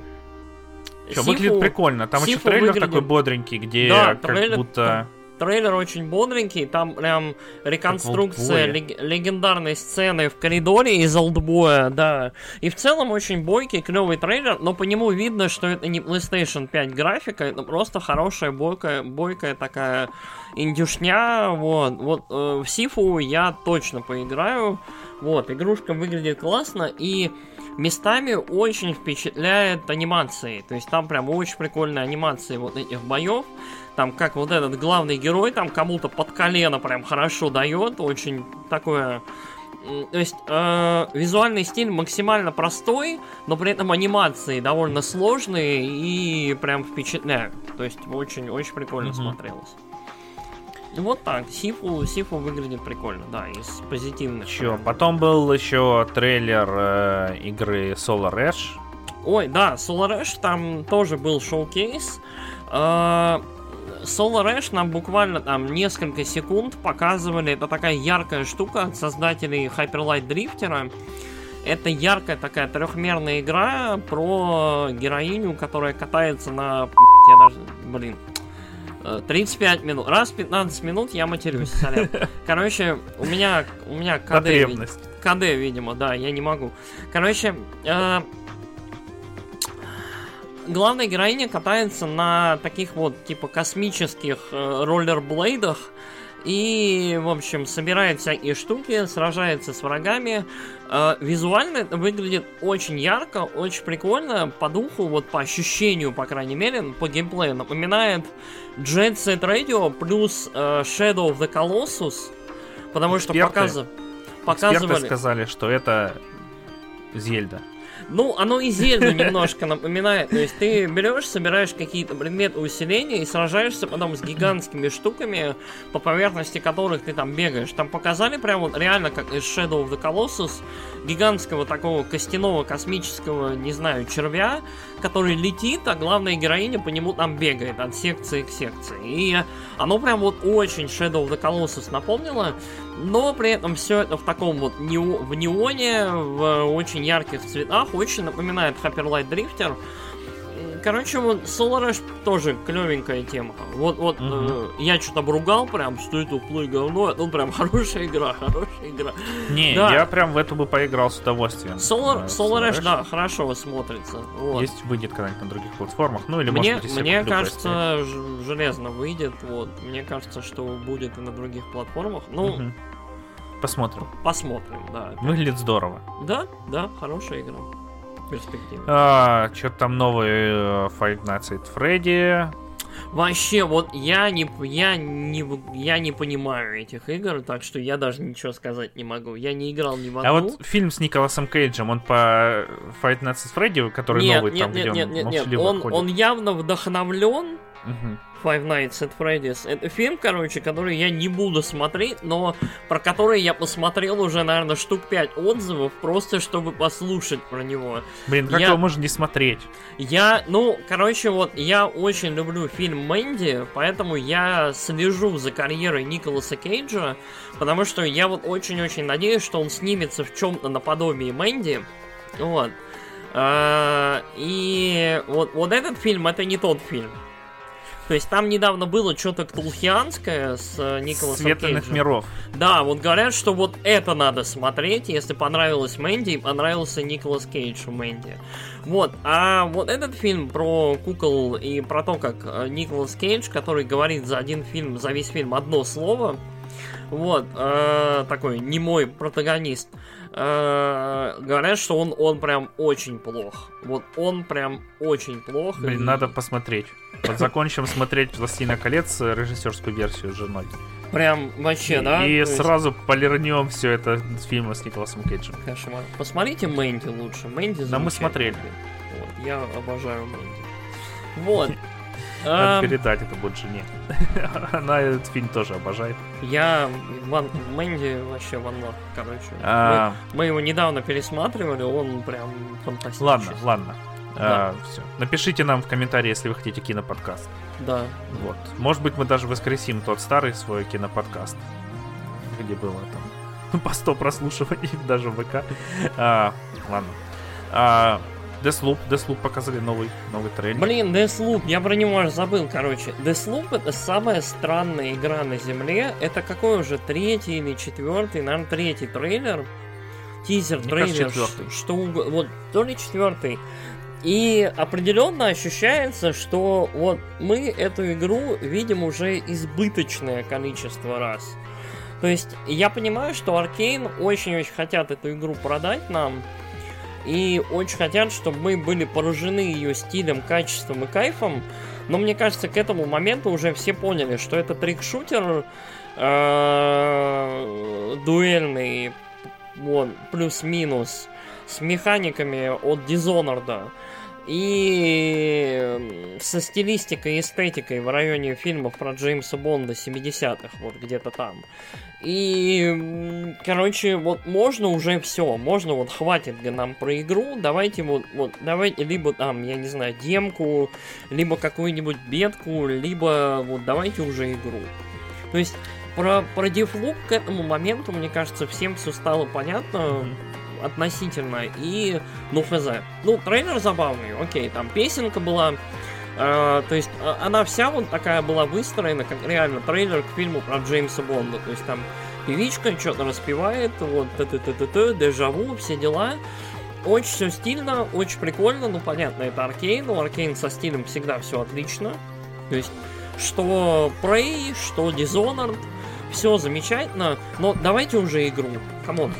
Что, выглядит прикольно. Там Сифу еще трейлер выглядит... такой бодренький, где да, как трейлер... будто трейлер очень бодренький, там прям реконструкция лег- легендарной сцены в коридоре из олдбоя, да. И в целом очень бойкий, клевый трейлер, но по нему видно, что это не PlayStation 5 графика, это просто хорошая бойкая, бойкая такая индюшня, вот. Вот э, в Сифу я точно поиграю, вот, игрушка выглядит классно, и местами очень впечатляет анимацией. То есть там прям очень прикольные анимации вот этих боев. Там как вот этот главный герой там кому-то под колено прям хорошо дает. Очень такое... То есть э, визуальный стиль максимально простой, но при этом анимации довольно сложные и прям впечатляют. То есть очень-очень прикольно mm-hmm. смотрелось. Вот так, Сифу, Сифу выглядит прикольно, да, из позитивных. Чё, потом был еще трейлер э, игры Solar Ash. Ой, да, Solar Ash там тоже был шоу-кейс. Э, Solar Ash нам буквально там несколько секунд показывали. Это такая яркая штука от создателей Hyperlight Drifter. Это яркая такая трехмерная игра про героиню, которая катается на... Я даже... Блин, 35 э, минут. Раз в 15 минут я матерюсь, сорян. [laughs] Короче, у меня, у меня КД. КД, видимо, да, я не могу. Короче, э, главная героиня катается на таких вот, типа, космических э, роллерблейдах, и, в общем, собирает всякие штуки, сражается с врагами. Э, визуально это выглядит очень ярко, очень прикольно. По духу, вот по ощущению, по крайней мере, по геймплею напоминает Jet Set Radio плюс э, Shadow of the Colossus. Потому Эксперты, что показывали... Эксперты сказали, что это Зельда. Ну, оно и Зельду немножко напоминает. То есть ты берешь, собираешь какие-то предметы усиления и сражаешься потом с гигантскими штуками, по поверхности которых ты там бегаешь. Там показали прям вот реально как из Shadow of the Colossus гигантского такого костяного космического, не знаю, червя, который летит, а главная героиня по нему там бегает от секции к секции. И оно прям вот очень Shadow of the Colossus напомнило. но при этом все это в таком вот нео, в неоне, в очень ярких цветах, очень напоминает Hyper Light Drifter. Короче, вот Solar Ash тоже клевенькая тема. Вот, вот Мгм. э, я что-то обругал прям, что это плей говно, а тут прям [laughs] хорошая игра, хорошая игра. Не, Да. я прям в эту бы поиграл с удовольствием. Solar, Э, Solar Ash, Ash. да, хорошо смотрится. Вот. Есть выйдет когда-нибудь на других платформах. Ну или Мне, может быть, мне кажется, ж- железно выйдет. Вот. Мне кажется, что будет и на других платформах. Ну, Мгм. Посмотрим. посмотрим, да. Выглядит здорово. Да, да, хорошая игра. Перспективе. А, что-то там новый э, Five Nights at Freddy. Вообще, вот я не, я, не, я не понимаю этих игр, так что я даже ничего сказать не могу. Я не играл ни в одну. А вот фильм с Николасом Кейджем, он по Five Nights at Freddy, который нет, новый нет, там, нет, где нет, он нет, нет. Он, ходит. он явно вдохновлен Мгм. Five Nights at Freddy's. Это фильм, короче, который я не буду смотреть, но про который я посмотрел уже, наверное, штук 5 отзывов, просто чтобы послушать про него. Блин, как Я- его можно не смотреть? Я, ну, короче, вот, я очень люблю фильм Мэнди, поэтому я слежу за карьерой Николаса Кейджа, потому что я вот очень-очень надеюсь, что он снимется в чем-то наподобие Мэнди. Вот. А, И вот, вот этот фильм это не тот фильм. То есть там недавно было что-то ктулхианское с э, Николасом Светленных Кейджем. миров. Да, вот говорят, что вот это надо смотреть, если понравилась Мэнди и понравился Николас Кейдж в Мэнди. Вот, а вот этот фильм про кукол и про то, как э, Николас Кейдж, который говорит за один фильм, за весь фильм одно слово, вот, э, такой немой протагонист, э, говорят, что он, он прям очень плох. Вот он прям очень плох. Блин, и надо посмотреть. Вот закончим смотреть «Властелина колец» э, режиссерскую версию с женой. Прям вообще, да? И То есть- сразу полирнем все это с фильма с Николасом Кейджем. Кошмар. Посмотрите Мэнди лучше. Мэнди Да мы смотрели. Вот, я обожаю Мэнди. Вот. Надо передать это будет жене. [laughs] Она этот фильм тоже обожает. Я ван... Мэнди вообще ван лав, короче. А, Мы, мы его недавно пересматривали, он прям фантастический. Ладно, ладно. Да. все. Напишите нам в комментарии, если вы хотите киноподкаст. Да. Вот. Может быть, мы даже воскресим тот старый свой киноподкаст, где было там [laughs] по 100 прослушиваний даже в ВК. А, ладно. А, Deathloop, Deathloop показали новый, новый трейлер. Блин, Deathloop, я про него аж забыл, короче. Deathloop это самая странная игра на земле. Это какой уже третий или четвертый, наверное, третий трейлер. Тизер, Мне трейлер, кажется, что, что уго- Вот, то ли четвертый. И определенно ощущается, что вот мы эту игру видим уже избыточное количество раз. То есть я понимаю, что Аркейн очень-очень хотят эту игру продать нам, и очень хотят, чтобы мы были поражены ее стилем, качеством и кайфом. Но мне кажется, к этому моменту уже все поняли, что это трик-шутер э, дуэльный, вот, плюс-минус, с механиками от Dishonored. И м, со стилистикой и эстетикой в районе фильмов про Джеймса Бонда 70-х, вот где-то там. И, м, короче, вот можно уже все, можно вот хватит нам про игру, давайте вот, вот, давайте либо там, я не знаю, демку, либо какую-нибудь бетку, либо вот давайте уже игру. То есть про, про Deathloop к этому моменту, мне кажется, всем все стало понятно Мгм. Относительно, и, ну, хз. Ну, трейлер забавный, окей, там песенка была, э, то есть э, она вся вот такая была выстроена, как реально трейлер к фильму про Джеймса Бонда, то есть там певичка что-то распевает, вот, т-т-т-т-т, дежаву, все дела. Очень все стильно, очень прикольно, ну, понятно, это Arkane, у Arkane со стилем всегда все отлично, то есть что Prey, что Dishonored, все замечательно, но давайте уже игру, come on.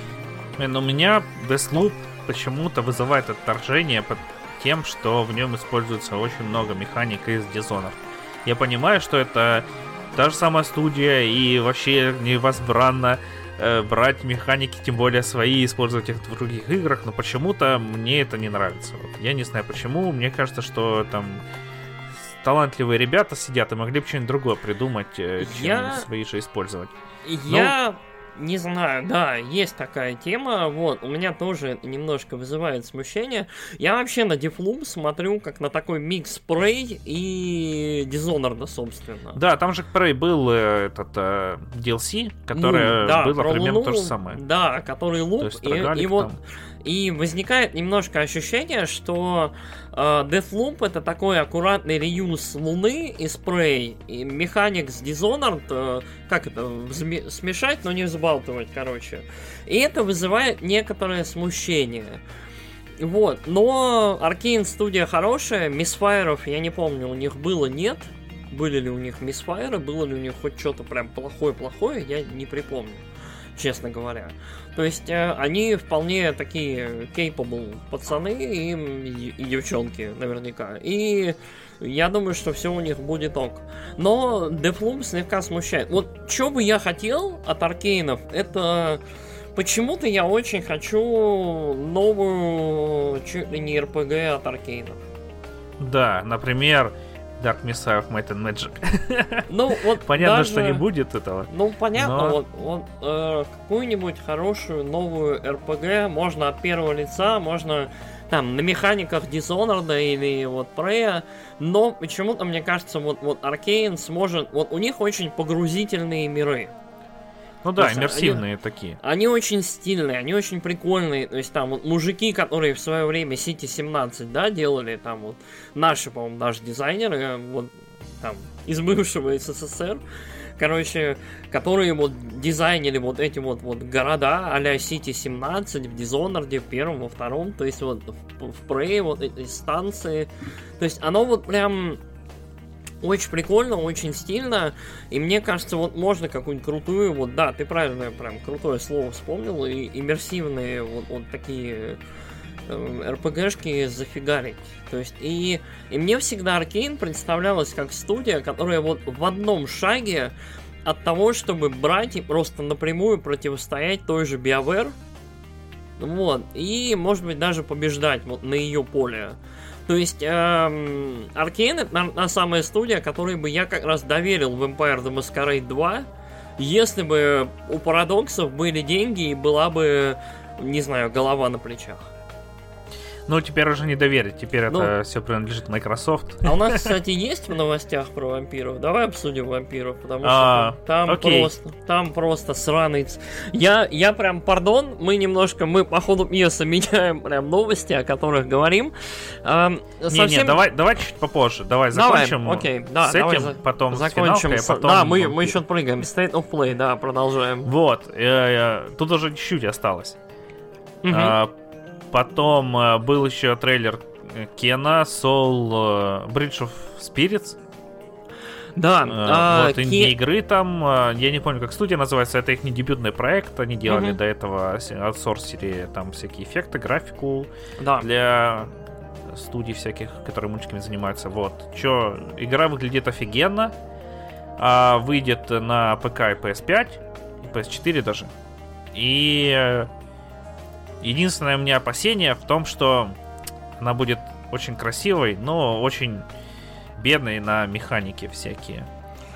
Блин, у меня Deathloop почему-то вызывает отторжение под тем, что в нем используется очень много механик из Dishonored. Я понимаю, что это та же самая студия, и вообще невозбранно э, брать механики, тем более свои, и использовать их в других играх, но почему-то мне это не нравится. Вот. Я не знаю почему, мне кажется, что там талантливые ребята сидят и могли бы что-нибудь другое придумать, э, чем Я- свои же использовать. Я Не знаю, да, есть такая тема, вот, у меня тоже немножко вызывает смущение. Я вообще на Defloom смотрю как на такой микс Prey и Dishonored, собственно. Да, там же Prey был э, этот э, DLC, который Ну, да, было примерно Луну, то же самое. Да, который То луп, и, и вот там. И возникает немножко ощущение, что Deathloop это такой аккуратный реюз Луны и спрей. И с Dishonored, э, как это, смешать, но не взбалтывать, короче. И это вызывает некоторое смущение. Вот, но Аркейн студия хорошая, мисфайров я не помню, у них было, нет. Были ли у них мисфайры, было ли у них хоть что-то прям плохое-плохое, я не припомню, честно говоря. То есть э, они вполне такие capable пацаны и, и- девчонки наверняка. И я думаю, что все у них будет ок. Но Deathloop слегка смущает. Вот что бы я хотел от Аркейнов, это... Почему-то я очень хочу новую, чуть ли не RPG от Аркейнов. Да, например, Dark Messiah of Might and Magic. [laughs] Ну, вот Понятно, даже- что не будет этого. Ну, понятно, Но- вот, вот э, какую-нибудь хорошую новую РПГ можно от первого лица, можно там на механиках Dishonored или вот Prey, но почему-то, мне кажется, вот, вот Arcane сможет... Вот у них очень погрузительные миры. Ну да, есть иммерсивные такие. Они очень стильные, они очень прикольные. То есть там вот мужики, которые в свое время City 17, да, делали, там вот наши, по-моему, даже дизайнеры, э, вот там из бывшего СССР, короче, которые вот дизайнили вот эти вот, вот города а-ля City 17 в Dishonored, в первом, во втором, то есть вот в, в Prey вот эти станции. То есть оно вот прям очень прикольно, очень стильно. И мне кажется, вот можно какую-нибудь крутую, вот да, ты правильно прям крутое слово вспомнил, и иммерсивные вот, вот такие э, РПГшки зафигарить. То есть, и, и мне всегда Аркейн представлялась как студия, которая вот в одном шаге от того, чтобы брать и просто напрямую противостоять той же BioWare, вот, и, может быть, даже побеждать вот на ее поле. То есть, эм, Arkane это, наверное, самая студия, которой бы я как раз доверил в Empire the Masquerade 2, если бы у парадоксов были деньги и была бы, не знаю, голова на плечах. Ну, теперь уже не доверить, теперь Ну. это все принадлежит Microsoft. А у нас, кстати, есть в новостях про вампиров. Давай обсудим вампиров, потому А, что там просто, там просто сраный. Я, я прям, пардон, мы немножко, мы по ходу пьесы [laughs] меняем прям новости, о которых говорим. Ам, Не-не, давай, давай чуть попозже. Давай закончим окей, да, с этим, потом закончим. а. Да, мы, мы еще прыгаем. State of Play, да, продолжаем. Вот, э, э, тут уже чуть-чуть осталось. Потом э, был еще трейлер э, Кена, Soul, э, Bridge of Spirits. да, а, вот Ке- инди-игры там, я не помню, как студия называется, это их не дебютный проект, они делали Мгм. до этого аутсорсили там всякие эффекты, графику да. для студий всяких, которые мультиками занимаются. Вот. Чё, игра выглядит офигенно, а выйдет на ПК и PS5, и PS4 даже. И единственное у меня опасение в том, что она будет очень красивой, но очень бедной на механике всякие.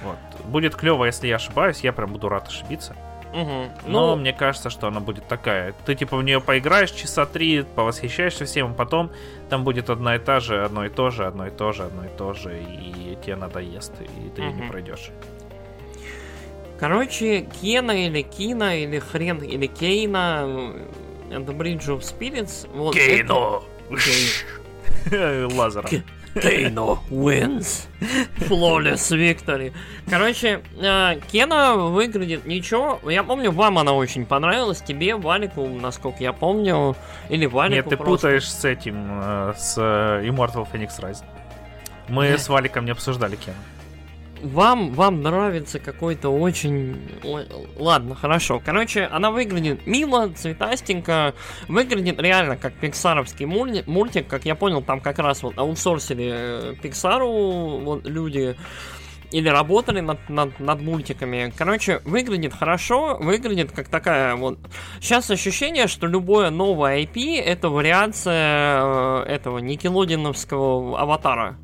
Вот. Будет клево, если я ошибаюсь, я прям буду рад ошибиться. Мгм. Но Ну, мне кажется, что она будет такая. Ты типа в нее поиграешь часа три, повосхищаешься всем, а потом там будет одна и та же, одно и то же, одно и то же, одно и то же, и тебе надоест, и ты её не пройдешь. короче, Кена или Кина, или хрен, или Кейна, The Bridge of Spirits. Вот Кейно! Кей- [laughs] Лазером. Кейно wins. Flawless victory. Короче, э, Кена выглядит ничего. Я помню, вам она очень понравилась. Тебе, Валику, насколько я помню. Или Валику Нет, ты просто. путаешь с этим, э, с э, Immortal Phoenix Rising. Мы с Валиком не обсуждали Кен. Вам, вам нравится какой-то очень... Ладно, хорошо. Короче, она выглядит мило, цветастенько. Выглядит реально как пиксаровский мульти- мультик. Как я понял, там как раз вот аутсорсили э, Пиксару вот люди или работали над, над, над мультиками. Короче, выглядит хорошо, выглядит как такая вот... Сейчас ощущение, что любое новое IP это вариация э, этого Никелодиновского аватара.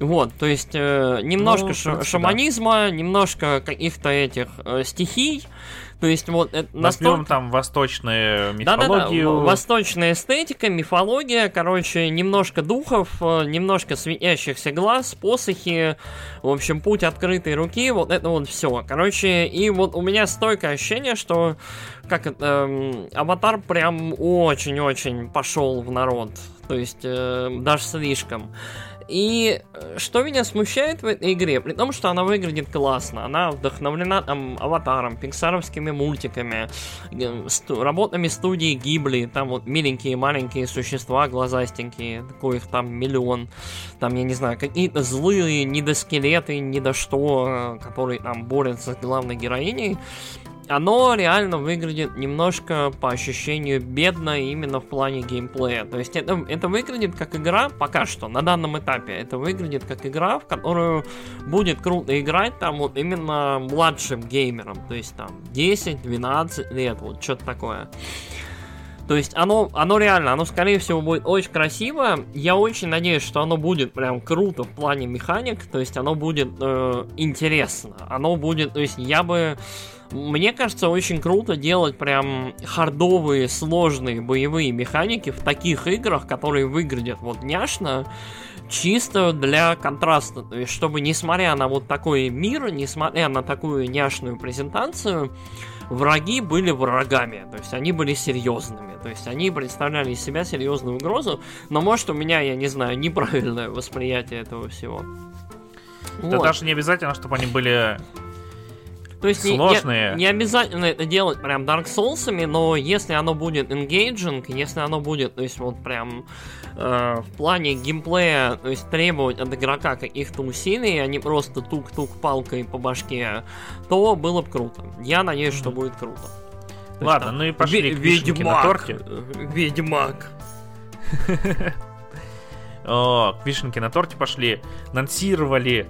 Вот, то есть э, немножко Ну, принципе, шаманизма, немножко каких-то этих э, стихий. То есть вот это Возьмем настолько... там восточную Да-да-да, мифологию. в- восточная эстетика, мифология, короче, немножко духов, э, немножко светящихся глаз, посохи, в общем, путь открытой руки, вот это вот все. Короче, и вот у меня стойкое ощущение, что как это, эм, аватар прям очень-очень пошел в народ. То есть, э, даже слишком. И э, что меня смущает в этой игре, при том, что она выглядит классно, она вдохновлена там аватаром, пиксаровскими мультиками, э, сту- работами студии Гибли, там вот миленькие маленькие существа глазастенькие, такой их там миллион, там, я не знаю, какие-то злые недоскелеты, не до что, э, которые там борются с главной героиней, оно реально выглядит немножко по ощущению бедно именно в плане геймплея. То есть это, это выглядит как игра, пока что, на данном этапе, это выглядит как игра, в которую будет круто играть там вот именно младшим геймерам. То есть там 10-12 лет, вот что-то такое. То есть оно, оно реально, оно скорее всего будет очень красиво. Я очень надеюсь, что оно будет прям круто в плане механик. То есть оно будет э, интересно. Оно будет, то есть я бы... Мне кажется, очень круто делать прям хардовые, сложные боевые механики в таких играх, которые выглядят вот няшно, чисто для контраста. То есть, чтобы несмотря на вот такой мир, несмотря на такую няшную презентацию, враги были врагами, то есть они были серьезными, то есть они представляли из себя серьезную угрозу, но может у меня, я не знаю, неправильное восприятие этого всего. Да Вот. даже не обязательно, чтобы они были... То есть не- не- сложные. Не, обязательно это делать прям Dark Souls'ами, но если оно будет engaging, если оно будет, то есть вот прям э, в плане геймплея, то есть требовать от игрока каких-то усилий, а не просто тук-тук палкой по башке, то было бы круто. Я надеюсь, что будет круто. То Ладно, там ну и пошли ве- к вишенке на торте. [laughs] Ведьмак. О, к вишенке на торте пошли. Анонсировали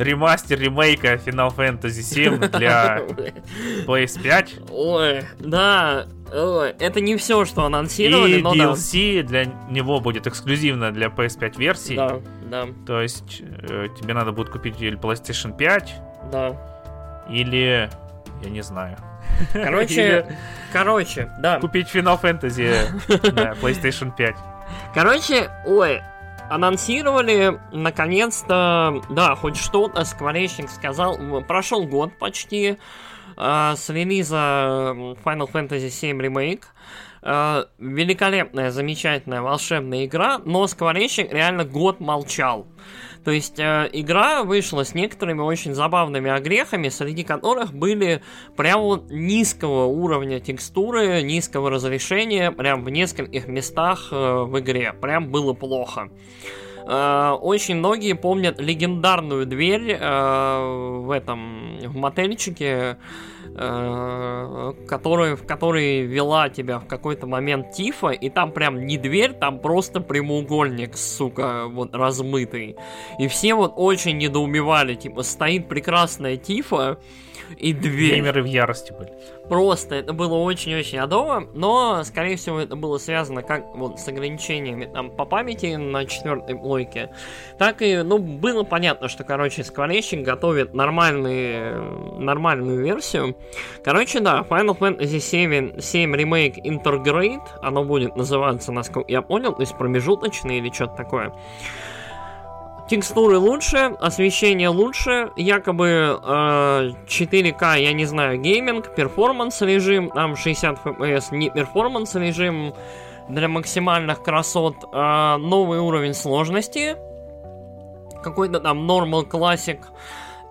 ремастер ремейка Final Fantasy 7 для [laughs] PS5. Ой, да, ой, это не все, что анонсировали, И но да. DLC для него будет эксклюзивно для PS5 версии. Да, да, То есть э, тебе надо будет купить или PlayStation 5, да. или я не знаю. [laughs] Короче, короче, да. Купить Final Fantasy на [laughs] PlayStation 5. Короче, ой, анонсировали наконец-то, да, хоть что-то, Скворечник сказал, прошел год почти э, с релиза Final Fantasy VII Remake. Э, великолепная, замечательная, волшебная игра, но Скворечник реально год молчал. То есть э, игра вышла с некоторыми очень забавными огрехами, среди которых были прям низкого уровня текстуры, низкого разрешения, прям в нескольких местах э, в игре. Прям было плохо. Э, очень многие помнят легендарную дверь э, в этом в мотельчике, который, в которой вела тебя в какой-то момент Тифа, и там прям не дверь, там просто прямоугольник, сука, вот размытый. И все вот очень недоумевали, типа, стоит прекрасная Тифа, и дверь. Геймеры в ярости были. Просто это было очень-очень адово, но, скорее всего, это было связано как вот с ограничениями там по памяти на четвертой плойке, так и, ну, было понятно, что, короче, Скворечник готовит нормальные, нормальную версию. Короче, да, Final Fantasy 7, 7 Remake Intergrade, оно будет называться, насколько я понял, то есть промежуточный или что-то такое. Текстуры лучше, освещение лучше, якобы э, 4К, я не знаю, гейминг, performance режим, там 60 FPS, не performance режим для максимальных красот, э, новый уровень сложности, какой-то там normal classic,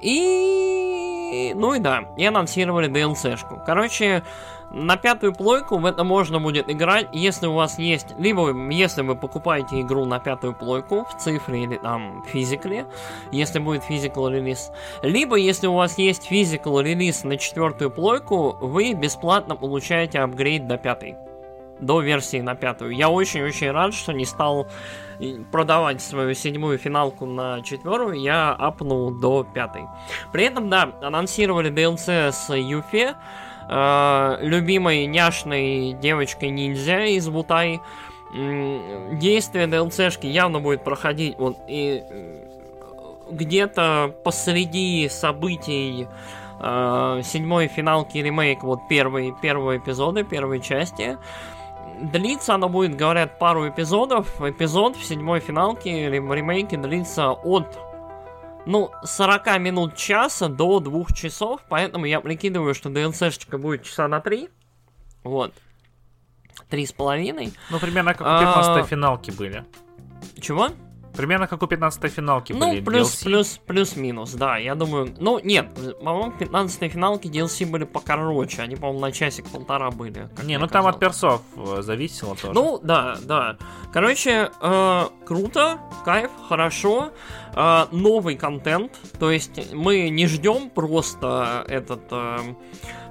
и... ну и да, и анонсировали DLC-шку. Короче, на пятую плойку в это можно будет играть, если у вас есть, либо если вы покупаете игру на пятую плойку в цифре или там физикле, если будет physical релиз, либо если у вас есть physical релиз на четвертую плойку, вы бесплатно получаете апгрейд до пятой. До версии на пятую. Я очень-очень рад, что не стал и продавать свою седьмую финалку на четверую, я апнул до пятой. При этом, да, анонсировали DLC с Юфе, э, любимой няшной девочкой ниндзя из Бутай. действие DLC-шки явно будет проходить вот и э, где-то посреди событий э, седьмой финалки ремейк, вот первые, первые эпизоды, первые части. Длится оно будет, говорят, пару эпизодов. Эпизод в седьмой финалке ремейке длится от ну, 40 минут часа до 2 часов, поэтому я прикидываю, что DLC-шечка будет часа на 3. Вот. Три с половиной. Ну, примерно как у 15 а... финалки были. Чего? Примерно как у 15 финалки ну, были плюс, DLC. плюс, плюс-минус, да, я думаю... Ну, нет, по-моему, 15 финалки DLC были покороче, они, по-моему, на часик-полтора были. Не, ну там от персов э, зависело тоже. Ну, да, да. Короче, э, круто, кайф, хорошо. Э, новый контент, то есть мы не ждем просто этот... Э,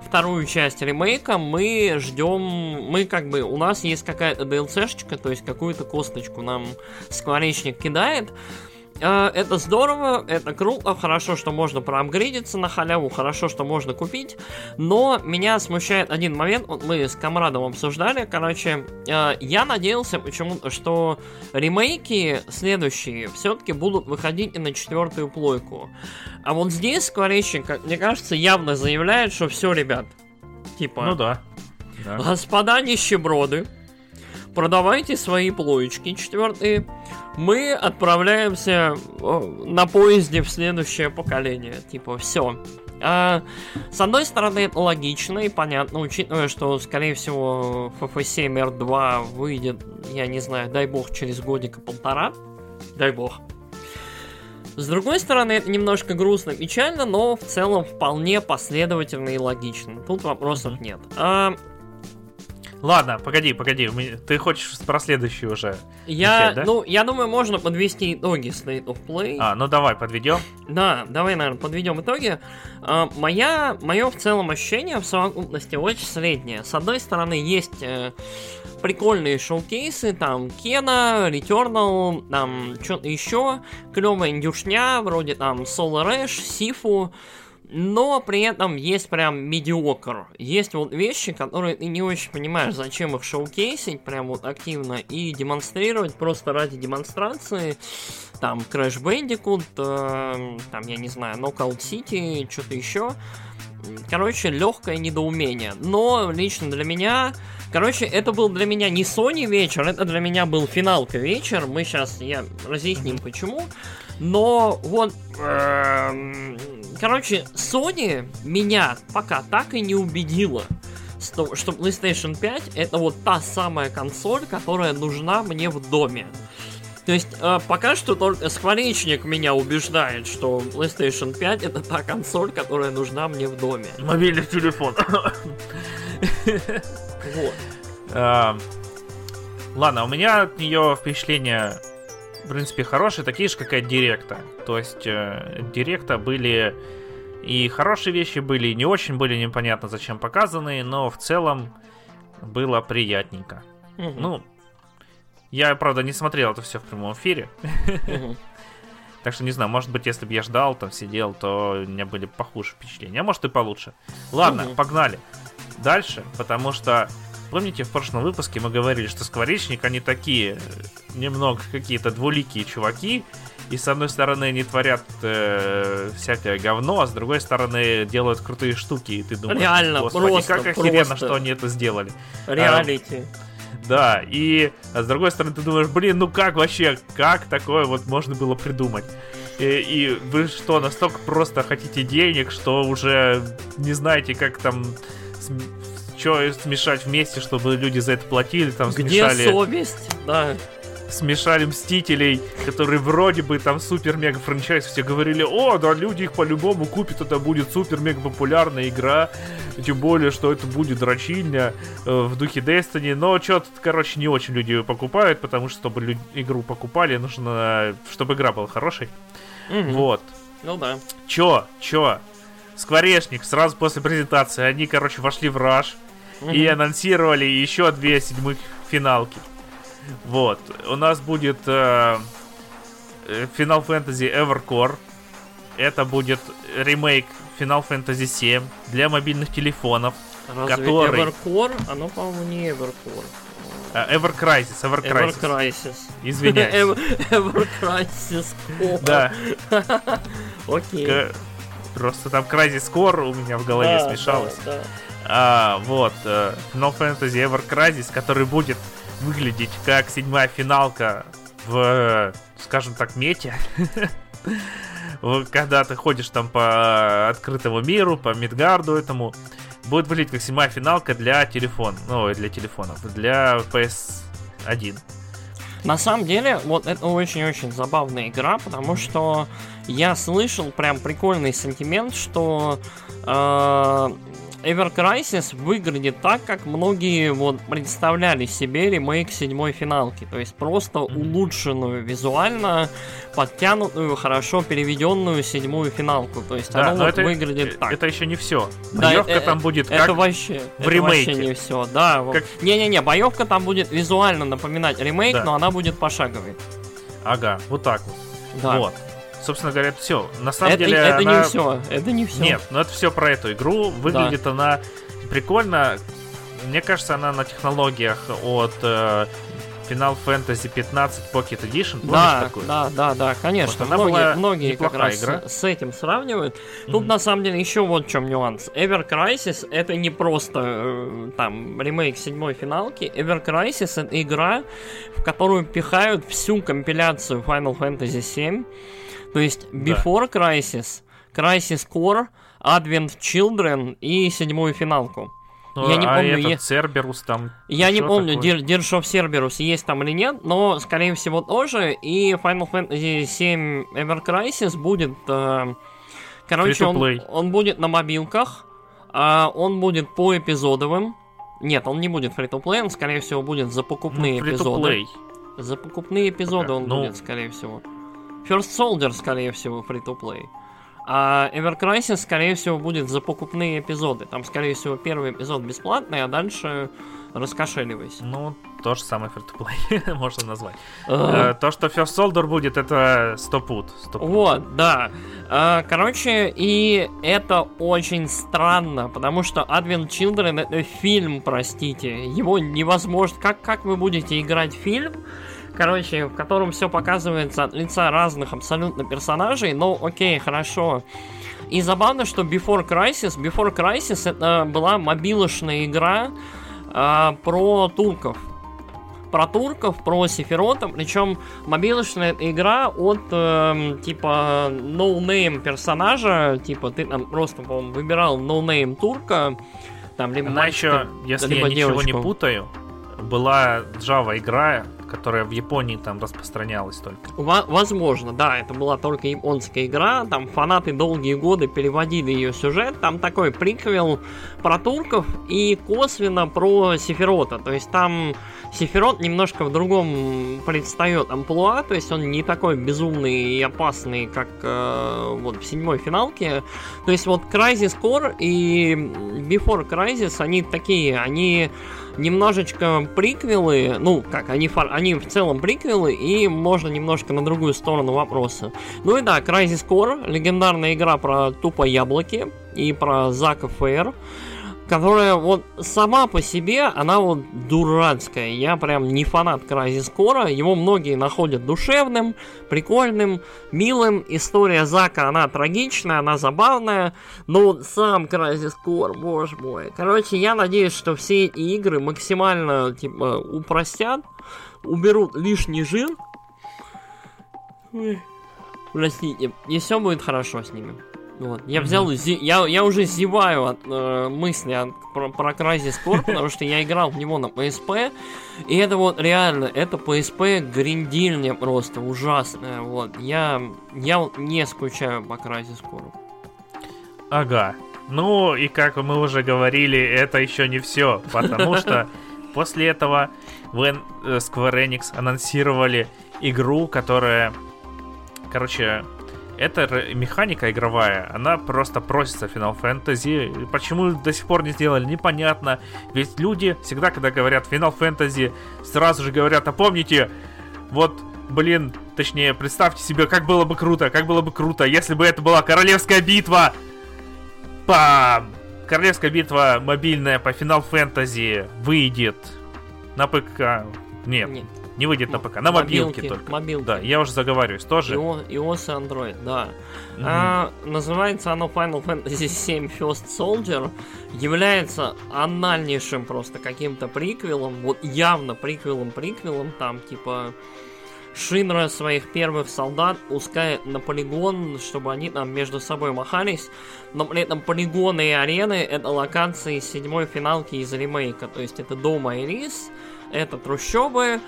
вторую часть ремейка мы ждем, мы как бы, у нас есть какая-то DLC-шечка, то есть какую-то косточку нам скворечник кидает, это здорово, это круто, хорошо, что можно проапгрейдиться на халяву, хорошо, что можно купить, но меня смущает один момент, вот мы с Камрадом обсуждали, короче, э, я надеялся почему-то, что ремейки следующие все-таки будут выходить и на четвертую плойку. А вот здесь Скворечник, мне кажется, явно заявляет, что все, ребят, типа... Ну да. да. Господа нищеброды, продавайте свои плоечки четвертые, мы отправляемся на поезде в следующее поколение. Типа, все. А, с одной стороны, это логично и понятно, учитывая, что, скорее всего, FF7 R2 выйдет, я не знаю, дай бог, через годика полтора. Дай бог. С другой стороны, это немножко грустно, печально, но в целом вполне последовательно и логично. Тут вопросов нет. А, Ладно, погоди, погоди, ты хочешь про следующий уже? Я, начать, да? ну, я думаю, можно подвести итоги State of Play. А, ну давай, подведем. Да, давай, наверное, подведем итоги. А, моя, мое в целом ощущение в совокупности очень среднее. С одной стороны, есть э, прикольные шоу-кейсы, там, Кена, Returnal, там, что-то еще, клевая индюшня, вроде там Solar Ash, Сифу, но при этом есть прям медиокр. Есть вот вещи, которые ты не очень понимаешь, зачем их шоукейсить прям вот активно и демонстрировать просто ради демонстрации. Там Crash Bandicoot, э, там, я не знаю, Knockout City, что-то еще. Короче, легкое недоумение. Но лично для меня... Короче, это был для меня не Sony вечер, это для меня был финалка вечер. Мы сейчас, я разъясним почему. Но вот... Эм, короче, Sony меня пока так и не убедила, что, что PlayStation 5 это вот та самая консоль, которая нужна мне в доме. То есть, э, пока что только скворечник меня убеждает, что PlayStation 5 это та консоль, которая нужна мне в доме. Мобильный телефон. [laughs] Вот. Ладно, у меня от нее впечатление в принципе, хорошие, такие же, как и от Директа. То есть, э, Директа были и хорошие вещи были, и не очень были непонятно, зачем показаны, но в целом было приятненько. Угу. Ну, я, правда, не смотрел это все в прямом эфире. Угу. [laughs] Так что не знаю, может быть, если бы я ждал, там сидел, то у меня были похуже впечатления. А может и получше. Ладно, угу. погнали. Дальше, потому что Помните, в прошлом выпуске мы говорили, что скворечник, они такие, э, немного какие-то двуликие чуваки, и с одной стороны они творят э, всякое говно, а с другой стороны делают крутые штуки, и ты думаешь, Реально, господи, просто, как охеренно, просто. что они это сделали. Реалити. А, да, и а с другой стороны ты думаешь, блин, ну как вообще, как такое вот можно было придумать? И, и вы что, настолько просто хотите денег, что уже не знаете, как там что смешать вместе, чтобы люди за это платили, там Где смешали... совесть? Да. Смешали Мстителей, которые вроде бы там супер-мега франчайз, все говорили, о, да, люди их по-любому купят, это будет супер-мега популярная игра, тем более, что это будет дрочильня э, в духе Destiny, но что-то, короче, не очень люди ее покупают, потому что, чтобы люди игру покупали, нужно, чтобы игра была хорошей. Угу. Вот. Ну да. Чё? Чё? Скворечник сразу после презентации, они, короче, вошли в раш mm-hmm. и анонсировали еще две седьмых финалки. Вот. У нас будет э, э Final Fantasy Evercore. Это будет ремейк Final Fantasy 7 для мобильных телефонов. Разве который... Evercore? Оно, по-моему, не Evercore. А, Ever Crisis, Ever Ever Crisis. Crisis. Извиняюсь. [laughs] Ever Ever Crisis. О, Да, [laughs] Окей. просто там Crisis Core у меня в голове Да, смешалось. да, да. А, вот, э, Final Fantasy Ever Crisis, который будет выглядеть как седьмая финалка в, э, скажем так, мете. [laughs] Когда ты ходишь там по открытому миру, по Мидгарду этому, будет выглядеть как седьмая финалка для телефона, ну, для телефонов, для PS1. На самом деле, вот это очень-очень забавная игра, потому что я слышал прям прикольный сантимент, что э, Ever Crisis выглядит так, как многие вот представляли себе ремейк седьмой финалки. То есть просто улучшенную визуально, подтянутую, хорошо переведенную седьмую финалку. То есть Да, оно но вот это, выглядит э, так. это еще не все. Да, Боевка э, там будет Это как вообще, в это ремейке. вообще не все, да. Как- Не-не-не, боевка там будет визуально напоминать ремейк, Да. но она будет пошаговой. Ага, вот так вот. Да. Вот. Собственно говоря, все. На самом это деле это она- не все, это не все. Нет, ну это все про эту игру. Выглядит она прикольно. Мне кажется, она на технологиях от э, Final Fantasy 15 Pocket Edition. Помнишь Да, такую? да, да, да, конечно. Вот она была многие многие как раз игра. с, с этим сравнивают. Тут Мгм. на самом деле еще вот в чем нюанс. Ever Crisis это не просто э, там ремейк седьмой финалки. Ever Crisis это игра, в которую пихают всю компиляцию Final Fantasy 7. То есть Да. Before Crisis, Crisis Core, Advent Children и седьмую финалку. Ну, я не а помню, этот Cerberus там... Я не помню, такое? Of Cerberus есть там или нет, но, скорее всего, тоже. И Final Fantasy 7 Ever Crisis будет... э, короче, он, он будет на мобилках, а он будет по эпизодовым. Нет, он не будет фри to play он, скорее всего, будет за Ну, покупные эпизоды. free-to-play. За покупные эпизоды Пока. он Ну. будет, скорее всего. First Soldier, скорее всего, free to play А Ever Crisis, скорее всего, будет за покупные эпизоды. Там, скорее всего, первый эпизод бесплатный, а дальше раскошеливайся. Ну, то же самое free-to-play [laughs] можно назвать. Э, То, что First Soldier будет, это стопут. стопут. Вот, да. А, Короче, и это очень странно, потому что Advent Children это фильм, простите. Его невозможно... Как, как вы будете играть фильм, короче, в котором все показывается от лица разных абсолютно персонажей, но окей, хорошо. И забавно, что Before Crisis, Before Crisis это была мобилошная игра а, про турков. Про турков, про Сефирота, причем мобилочная игра от эм, типа ноунейм персонажа, типа ты там просто, по-моему, выбирал ноунейм турка, там либо Она мальчика, еще, если либо я ничего не девочку. путаю, была Java игра, которая в Японии там распространялась только. Во- возможно, да, это была только японская игра, там фанаты долгие годы переводили ее сюжет, там такой приквел про турков и косвенно про Сефирота, то есть там Сефирот немножко в другом предстает амплуа, то есть он не такой безумный и опасный, как э, вот в седьмой финалке, то есть вот Crysis Core и Before Crysis, они такие, они немножечко приквелы, ну, как, они, фор- они в целом приквелы, и можно немножко на другую сторону вопроса. Ну и да, Crysis Core, легендарная игра про тупо яблоки и про Зака Фейр, которая вот сама по себе, она вот дурацкая. Я прям не фанат Crysis Core, его многие находят душевным, прикольным, милым. История Зака, она трагичная, она забавная, но вот сам Crysis Core, боже мой. Короче, я надеюсь, что все эти игры максимально, типа, упростят, уберут лишний жир. Простите, и все будет хорошо с ними. Вот. Я взял, зи- я, я уже зеваю от э, мысли от- про, про Crysis Core, потому что я играл в него на PSP, и это вот реально, это PSP гриндильня просто ужасная, вот. Я, я не скучаю по Crysis Core. Ага. Ну, и как мы уже говорили, это еще не все, потому что [laughs] после этого Н- э, Square Enix анонсировали игру, которая, короче, эта механика игровая, она просто просится в Final Fantasy. Почему до сих пор не сделали, непонятно. Ведь люди всегда, когда говорят Final Fantasy, сразу же говорят, а помните, вот, блин, точнее, представьте себе, как было бы круто, как было бы круто, если бы это была королевская битва. Пам! Королевская битва мобильная по Final Fantasy выйдет На ПК. Нет, Нет. Не выйдет на ПК. На мобилке, Мобилки, только. мобилки. Да, я уже заговариваюсь тоже. iOS iOS и Android, да. Мгм. А, называется оно Final Fantasy VII First Soldier. Является анальнейшим просто каким-то приквелом. Вот явно приквелом-приквелом. Там типа Шинра своих первых солдат пускает на полигон, чтобы они там между собой махались. Но при этом полигоны и арены это локации седьмой финалки из ремейка. То есть это дом Айрис, это трущобы,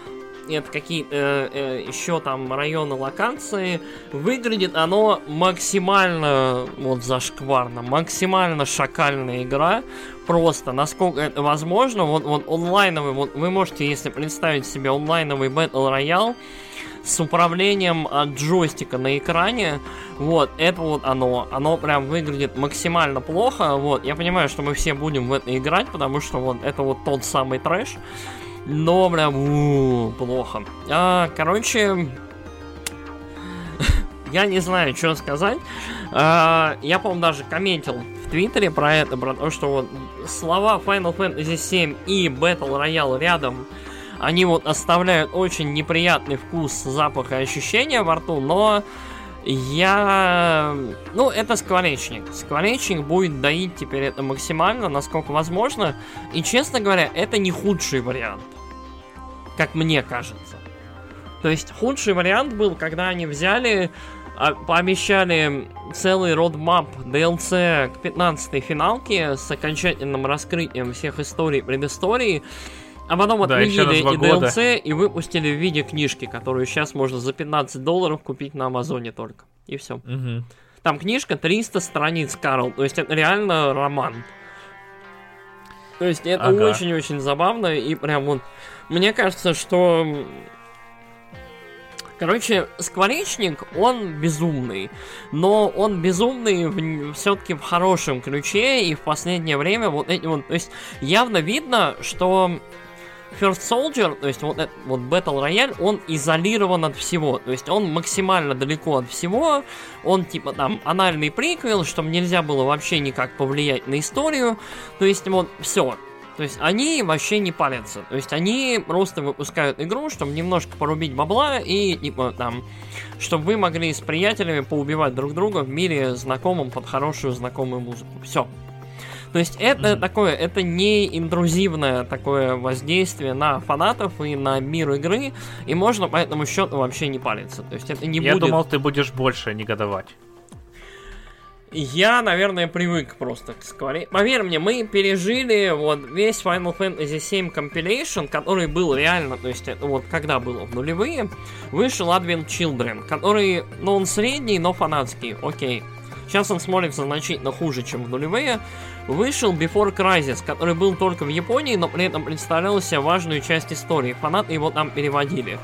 это какие-то э, еще там районы локации. Выглядит оно максимально вот зашкварно, максимально шакальная игра. Просто, насколько это возможно, вот, вот онлайновый, вот вы можете, если представить себе онлайновый Battle Royale, с управлением от джойстика на экране. Вот, это вот оно. Оно прям выглядит максимально плохо. Вот, я понимаю, что мы все будем в это играть, потому что вот это вот тот самый трэш. Но прям у, плохо. А, короче, [laughs] я не знаю, что сказать. А, я, по-моему, даже комментил в Твиттере про это, про то, что вот слова Final Fantasy 7 и Battle Royale рядом они вот оставляют очень неприятный вкус, запах и ощущения во рту, но я... Ну, это скворечник. Скворечник будет доить теперь это максимально, насколько возможно. И, честно говоря, это не худший вариант. Как мне кажется. То есть, худший вариант был, когда они взяли, а, пообещали целый родмап DLC к 15 финалке с окончательным раскрытием всех историй, предыстории, а потом Да, отменили на и два года. DLC и выпустили в виде книжки, которую сейчас можно за 15 долларов купить на Амазоне только. И все. Мгм. Там книжка 300 страниц, Карл. То есть это реально роман. То есть это Ага. очень-очень забавно. И прям вот... Мне кажется, что... Короче, скворечник, он безумный. Но он безумный все-таки в хорошем ключе. И в последнее время вот эти вот... То есть явно видно, что First Soldier, то есть вот этот вот Battle Royale, он изолирован от всего. То есть он максимально далеко от всего. Он типа там анальный приквел, чтобы нельзя было вообще никак повлиять на историю. То есть вот все. То есть они вообще не парятся. То есть они просто выпускают игру, чтобы немножко порубить бабла и типа там, чтобы вы могли с приятелями поубивать друг друга в мире знакомым под хорошую знакомую музыку. Все. То есть это Мгм. такое, это не интрузивное такое воздействие на фанатов и на мир игры, и можно по этому счету вообще не париться. То есть это не Я будет... думал, ты будешь больше негодовать. Я, наверное, привык просто к скворе. Поверь мне, мы пережили вот весь Final Fantasy VII Compilation, который был реально, то есть это вот когда было в нулевые, вышел Advent Children, который, ну он средний, но фанатский, окей. Сейчас он смотрится значительно хуже, чем в нулевые. Вышел Before Crisis, который был только в Японии, но при этом представлял себе важную часть истории. Фанаты его там переводили.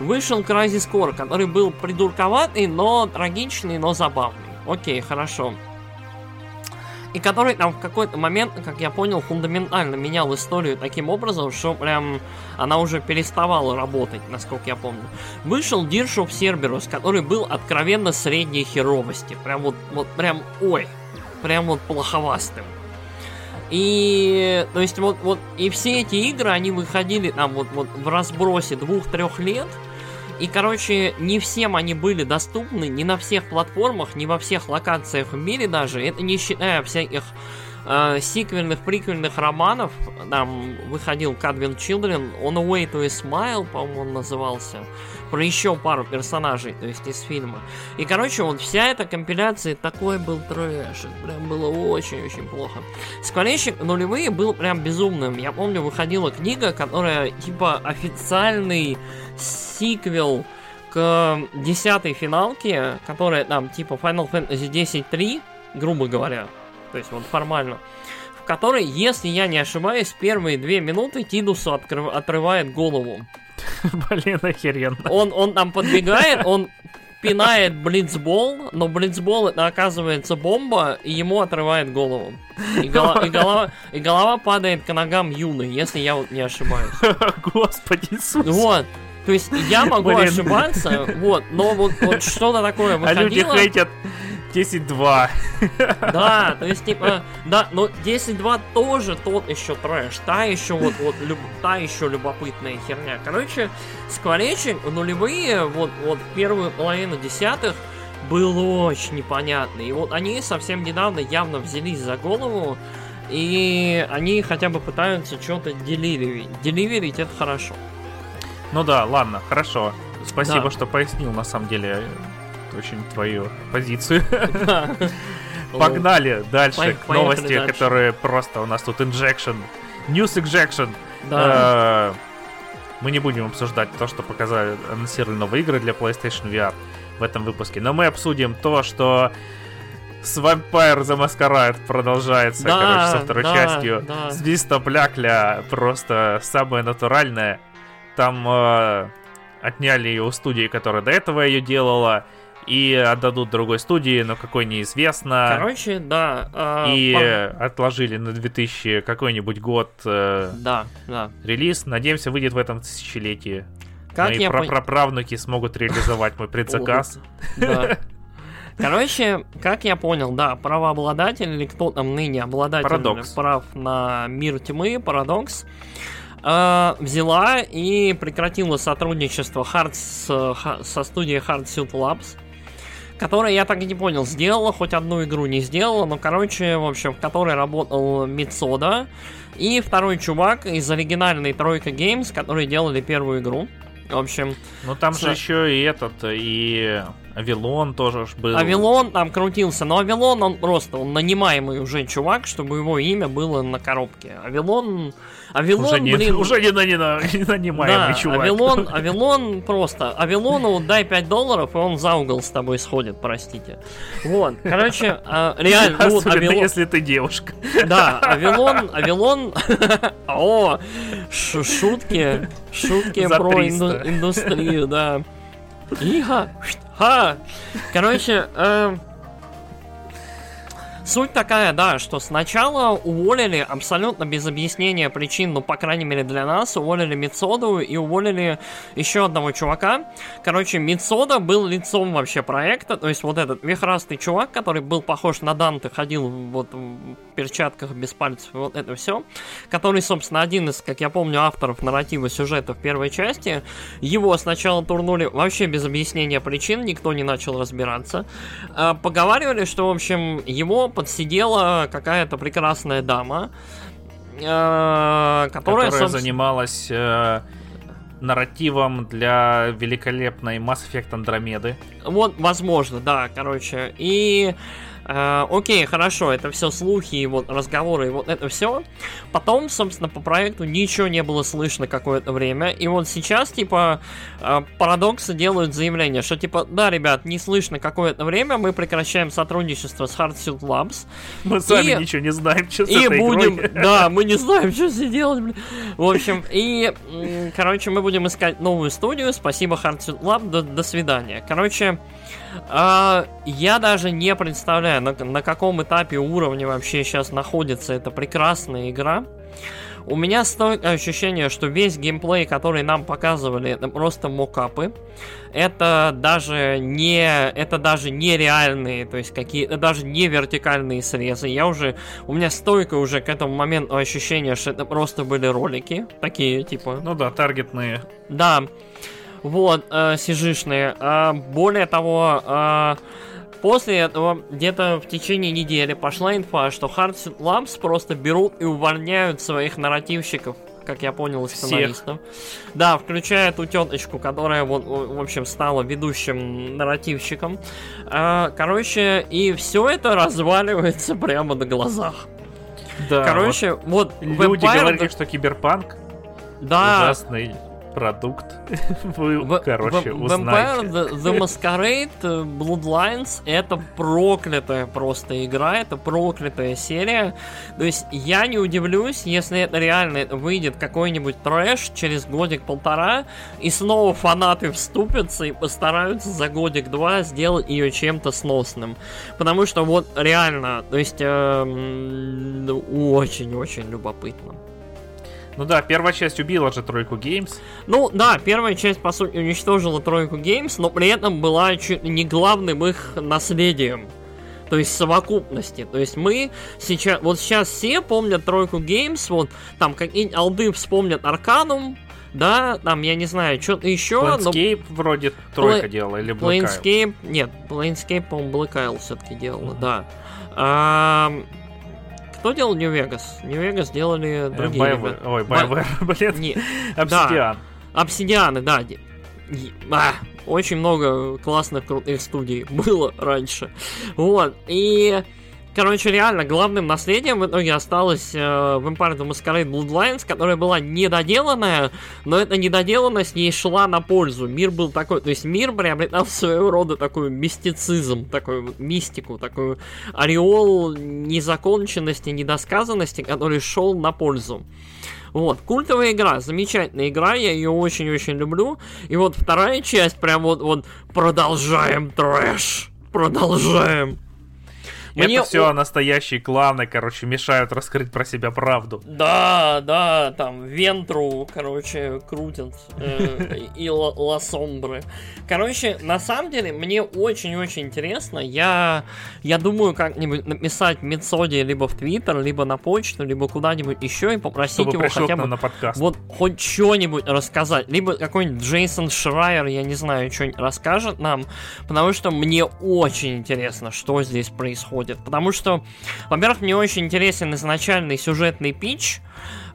Вышел Crysis Core, который был придурковатый, но трагичный, но забавный. Окей, хорошо. И который там в какой-то момент, как я понял, фундаментально менял историю таким образом, что прям она уже переставала работать, насколько я помню. Вышел of Cerberus, который был откровенно средней херовости. Прям вот, вот прям, ой, прям вот плоховастым. И, то есть, вот, вот, и все эти игры, они выходили там вот, вот в разбросе двух-трех лет, и, короче, не всем они были доступны, не на всех платформах, не во всех локациях в мире даже. Это не считая всяких э, сиквельных, приквельных романов. Там выходил Cadvin Children, On a Way to a Smile, по-моему, он назывался. Про еще пару персонажей, то есть из фильма. И, короче, вот вся эта компиляция, такой был трэш. Прям было очень-очень плохо. Скворечник нулевые был прям безумным. Я помню, выходила книга, которая типа официальный сиквел к десятой финалке, которая там типа Final Fantasy 10.3, грубо говоря, то есть вот формально, в которой, если я не ошибаюсь, первые две минуты Тидусу открыв- отрывает голову. [laughs] Блин, охеренно. Он, он там подбегает, он пинает блицбол, но блицбол это оказывается бомба, и ему отрывает голову. И, гола- и голова, и голова падает к ногам Юны, если я вот не ошибаюсь. [laughs] Господи Иисус. Вот. То есть я могу Блин. ошибаться, вот, но вот, вот что-то такое [laughs] А люди выходило. хейтят 10-2. Да, то есть, типа, да, но 10-2 тоже тот еще трэш. Та еще вот, вот, люб, та еще любопытная херня. Короче, скворечник нулевые, вот, вот первую половину десятых, был очень непонятный. И вот они совсем недавно явно взялись за голову, и они хотя бы пытаются что-то деливерить. Деливерить это хорошо. Ну да, ладно, хорошо. Спасибо, да. что пояснил, на самом деле, очень твою позицию. [laughs] [laughs] Погнали дальше к новости, которые просто у нас тут injection. News injection. Э, мы не будем обсуждать то, что показали, анонсировали новые игры для PlayStation VR в этом выпуске. Но мы обсудим то, что с Vampire the Masquerade продолжается, да, короче, со второй да, частью. Да. Свиста Блякля просто самое натуральное. Там э, отняли ее у студии, которая до этого ее делала и отдадут другой студии, но какой неизвестно. Короче, да. Э, и по... отложили на 2000 какой-нибудь год э, да, да. релиз. Надеемся, выйдет в этом тысячелетии. Как Мои я праправнуки смогут реализовать мой предзаказ. Короче, как я понял, да, правообладатель или кто там ныне обладатель Парадокс. прав на мир тьмы, Парадокс, э, взяла и прекратила сотрудничество Hard с, со студией Hard Suit Labs которая, я так и не понял, сделала хоть одну игру, не сделала, но, короче, в общем, в которой работал Мицода и второй чувак из оригинальной Тройка Games, которые делали первую игру. В общем... Ну там с... же еще и этот, и Авилон тоже ж был. Авилон там крутился, но Авилон, он просто, он нанимаемый уже чувак, чтобы его имя было на коробке. Авилон Авилон, уже не, блин... Уже не, на, не, на, не нанимаемый да, чувак. Авилон, [laughs] Авилон просто... Авилону дай 5 долларов, и он за угол с тобой сходит, простите. Вот, короче, а, реально... Ну, вот, Авилон... если ты девушка. Да, [laughs] Авилон... Авилон... [laughs] О, шутки. Шутки про индустрию, да. Иха. Ха. Короче, э, Суть такая, да, что сначала уволили абсолютно без объяснения причин, ну, по крайней мере для нас, уволили Мицоду и уволили еще одного чувака. Короче, Мицода был лицом вообще проекта, то есть вот этот вихрастый чувак, который был похож на Данте, ходил вот в перчатках без пальцев, вот это все, который, собственно, один из, как я помню, авторов нарратива сюжета в первой части, его сначала турнули вообще без объяснения причин, никто не начал разбираться. А, поговаривали, что, в общем, его подсидела какая-то прекрасная дама, э, которая, которая занималась э, нарративом для великолепной Mass Effect Андромеды. Вот, возможно, да, короче. И Э, окей, хорошо, это все слухи и вот разговоры, и вот это все. Потом, собственно, по проекту ничего не было слышно какое-то время. И вот сейчас, типа, э, парадоксы делают заявление, что, типа, да, ребят, не слышно какое-то время, мы прекращаем сотрудничество с Hardsuit Labs. Мы сами ничего не знаем, что с И будем, игрой. [laughs] да, мы не знаем, что здесь делать, блин. В общем, и, короче, мы будем искать новую студию. Спасибо, Hardsuit Lab, до, до свидания. Короче, а, я даже не представляю, на, на каком этапе уровня вообще сейчас находится эта прекрасная игра. У меня стоит ощущение, что весь геймплей, который нам показывали, это просто мокапы. Это даже не, это даже не реальные, то есть какие, даже не вертикальные срезы. Я уже, у меня стойко уже к этому моменту ощущение, что это просто были ролики, такие типа. Ну да, таргетные. Да. Вот, э, сижишные. Э, более того, э, после этого, где-то в течение недели пошла инфа, что Hardsuit Labs просто берут и увольняют своих нарративщиков как я понял, сценаристов. Всех. Да, включая ту теточку, которая, вот, в общем, стала ведущим нарративщиком. Короче, и все это разваливается прямо на глазах. Да. Короче, вот, вот люди Vampire... говорили, что киберпанк да. ужасный продукт. [laughs] Вы, в, короче, в, узнаете. Vampire the, the Masquerade э, Bloodlines это проклятая просто игра, это проклятая серия. То есть я не удивлюсь, если это реально выйдет какой-нибудь трэш через годик-полтора, и снова фанаты вступятся и постараются за годик-два сделать ее чем-то сносным. Потому что вот реально, то есть очень-очень эм, любопытно. Ну да, первая часть убила же тройку Games. Ну да, первая часть, по сути, уничтожила тройку Games, но при этом была чуть не главным их наследием. То есть совокупности. То есть мы сейчас, вот сейчас все помнят тройку Games, вот там какие-нибудь алды вспомнят Арканум, да, там, я не знаю, что-то еще. Planescape но... вроде тройка Pla... делала, или Black Planescape, нет, Planescape, по-моему, Black Isle все-таки делала, mm-hmm. да. А, кто делал New Vegas? New Vegas делали э, другие BioWare, ребята. Ой, BioWare, [laughs] блин. Не, Obsidian. Да, Обсидианы, да. А, очень много классных, крутых студий было раньше. Вот, и... Короче, реально, главным наследием в итоге осталось э, Vampire the Masquerade Bloodlines, которая была недоделанная, но эта недоделанность ей шла на пользу. Мир был такой, то есть мир приобретал своего рода такой мистицизм, такую мистику, такую ореол незаконченности, недосказанности, который шел на пользу. Вот, культовая игра, замечательная игра, я ее очень-очень люблю. И вот вторая часть, прям вот, вот продолжаем трэш, продолжаем. Мне это все настоящие кланы, короче, мешают раскрыть про себя правду. Да, да, там Вентру, короче, крутят э, и Ласомбры. Короче, на самом деле, мне очень-очень интересно. Я, я думаю, как-нибудь написать Мецоди либо в Твиттер, либо на почту, либо куда-нибудь еще и попросить Чтобы его хотя бы на подкаст. вот хоть что-нибудь рассказать. Либо какой-нибудь Джейсон Шрайер, я не знаю, что-нибудь расскажет нам, потому что мне очень интересно, что здесь происходит происходит. Потому что, во-первых, мне очень интересен изначальный сюжетный пич,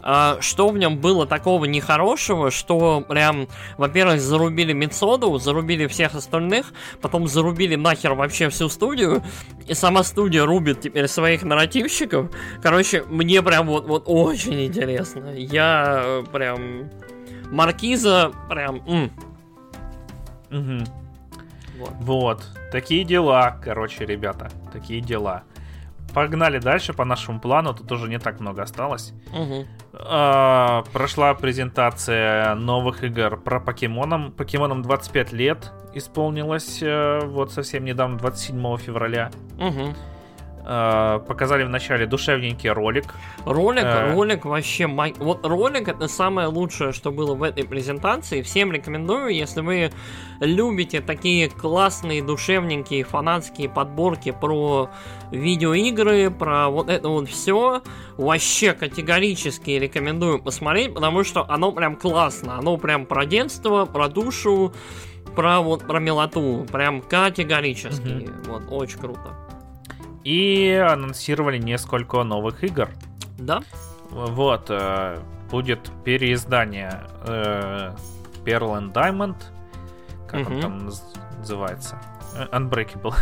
а, что в нем было такого нехорошего, что прям, во-первых, зарубили Мецоду, зарубили всех остальных, потом зарубили нахер вообще всю студию, и сама студия рубит теперь своих нарративщиков. Короче, мне прям вот, вот очень интересно. Я э, прям... Маркиза прям... Угу. Вот. вот. Такие дела, короче, ребята. Такие дела. Погнали дальше по нашему плану. Тут уже не так много осталось. Угу. А, прошла презентация новых игр про покемоном. Покемоном 25 лет исполнилось э, вот совсем недавно, 27 февраля. Угу. Э, показали в начале душевненький ролик. Ролик, э... ролик вообще... Вот ролик это самое лучшее, что было в этой презентации. Всем рекомендую, если вы любите такие классные, душевненькие, фанатские подборки про видеоигры, про вот это вот все, вообще категорически рекомендую посмотреть, потому что оно прям классно. Оно прям про детство, про душу, про вот про милоту. Прям категорически. Mm-hmm. Вот, очень круто. И анонсировали несколько новых игр. Да. Вот, э, будет переиздание э, Pearl and Diamond. Как угу. он там называется? Э, Unbreakable.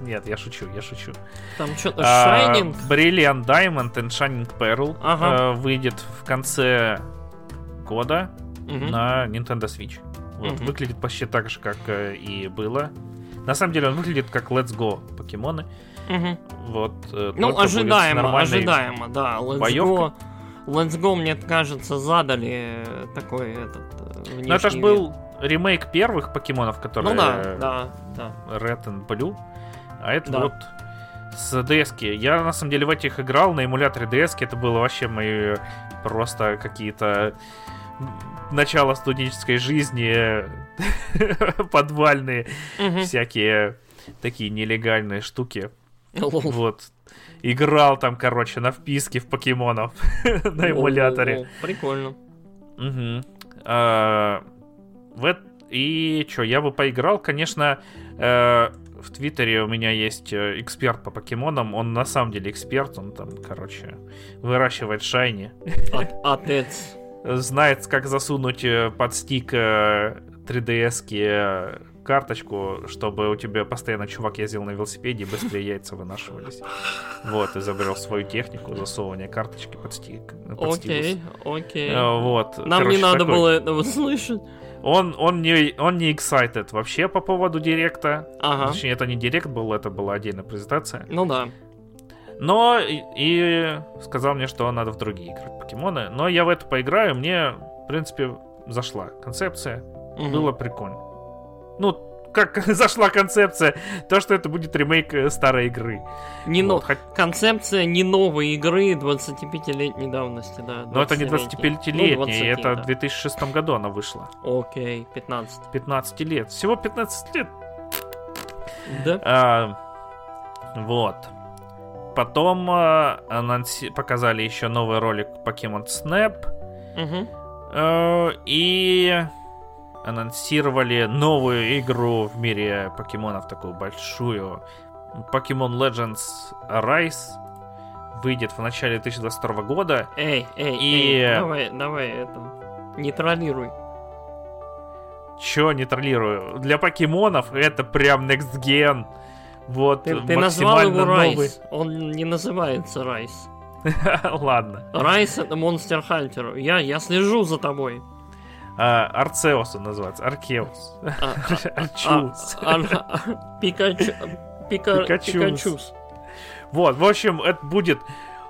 [laughs] Нет, я шучу, я шучу. Там что-то Shining. Uh, Brilliant Diamond and Shining Pearl ага. uh, выйдет в конце года угу. на Nintendo Switch. Вот, угу. Выглядит почти так же, как uh, и было. На самом деле он выглядит как Let's Go покемоны. Угу. Вот, э, ну, ожидаемо, ожидаемо, да. Let's Go, Let's Go, мне кажется, задали такой этот Ну, это же был ремейк первых покемонов, которые... Ну да, да, да. Red and Blue. А это да. вот с DS. Я, на самом деле, в этих играл на эмуляторе DS. Это было вообще мои просто какие-то начало студенческой жизни, [laughs] подвальные всякие такие нелегальные штуки. Вот. Играл там, короче, на вписке в покемонов [laughs] на эмуляторе. Прикольно. А, и что, я бы поиграл, конечно, э, в Твиттере у меня есть э, эксперт по покемонам. Он на самом деле эксперт. Он там, короче, выращивает шайни. Отец. Знает, как засунуть э, под стик 3DS-ки карточку, чтобы у тебя постоянно чувак ездил на велосипеде и быстрее яйца вынашивались. Вот, изобрел свою технику засовывания карточки под стик. Окей, окей. Э, вот. Нам Короче, не надо такой... было этого слышать. Он, он, не, он не excited вообще по поводу директа. Ага. Точнее, это не директ был, это была отдельная презентация. Ну да. Но и, и сказал мне, что надо в другие игры покемоны. Но я в это поиграю, мне, в принципе, зашла концепция. Угу. Было прикольно ну, как [laughs] зашла концепция, то, что это будет ремейк э, старой игры. Не вот, но... Хоть... Концепция не новой игры 25-летней давности, да. Но это не 25-летняя, ну, это да. в 2006 году она вышла. Окей, 15. 15 лет. Всего 15 лет. Да. А, Вот. Потом э, анонси- показали еще новый ролик Pokemon Snap. Мгм. Э, и анонсировали новую игру в мире покемонов, такую большую. Pokemon Legends Rise выйдет в начале 2022 года. Эй, эй, И- эй, давай, давай, это, нейтралируй. Чё не троллирую? Для покемонов это прям Next Gen. Вот, Ты, ты назвал его. Райс. Он не называется Райс. [laughs] Ладно. Райс это Монстер Хантер. Я, я слежу за тобой. А, Арцеус он называется. Аркеус. А, [laughs] Арчус. а, а, Пикачу. Вот, в общем, это будет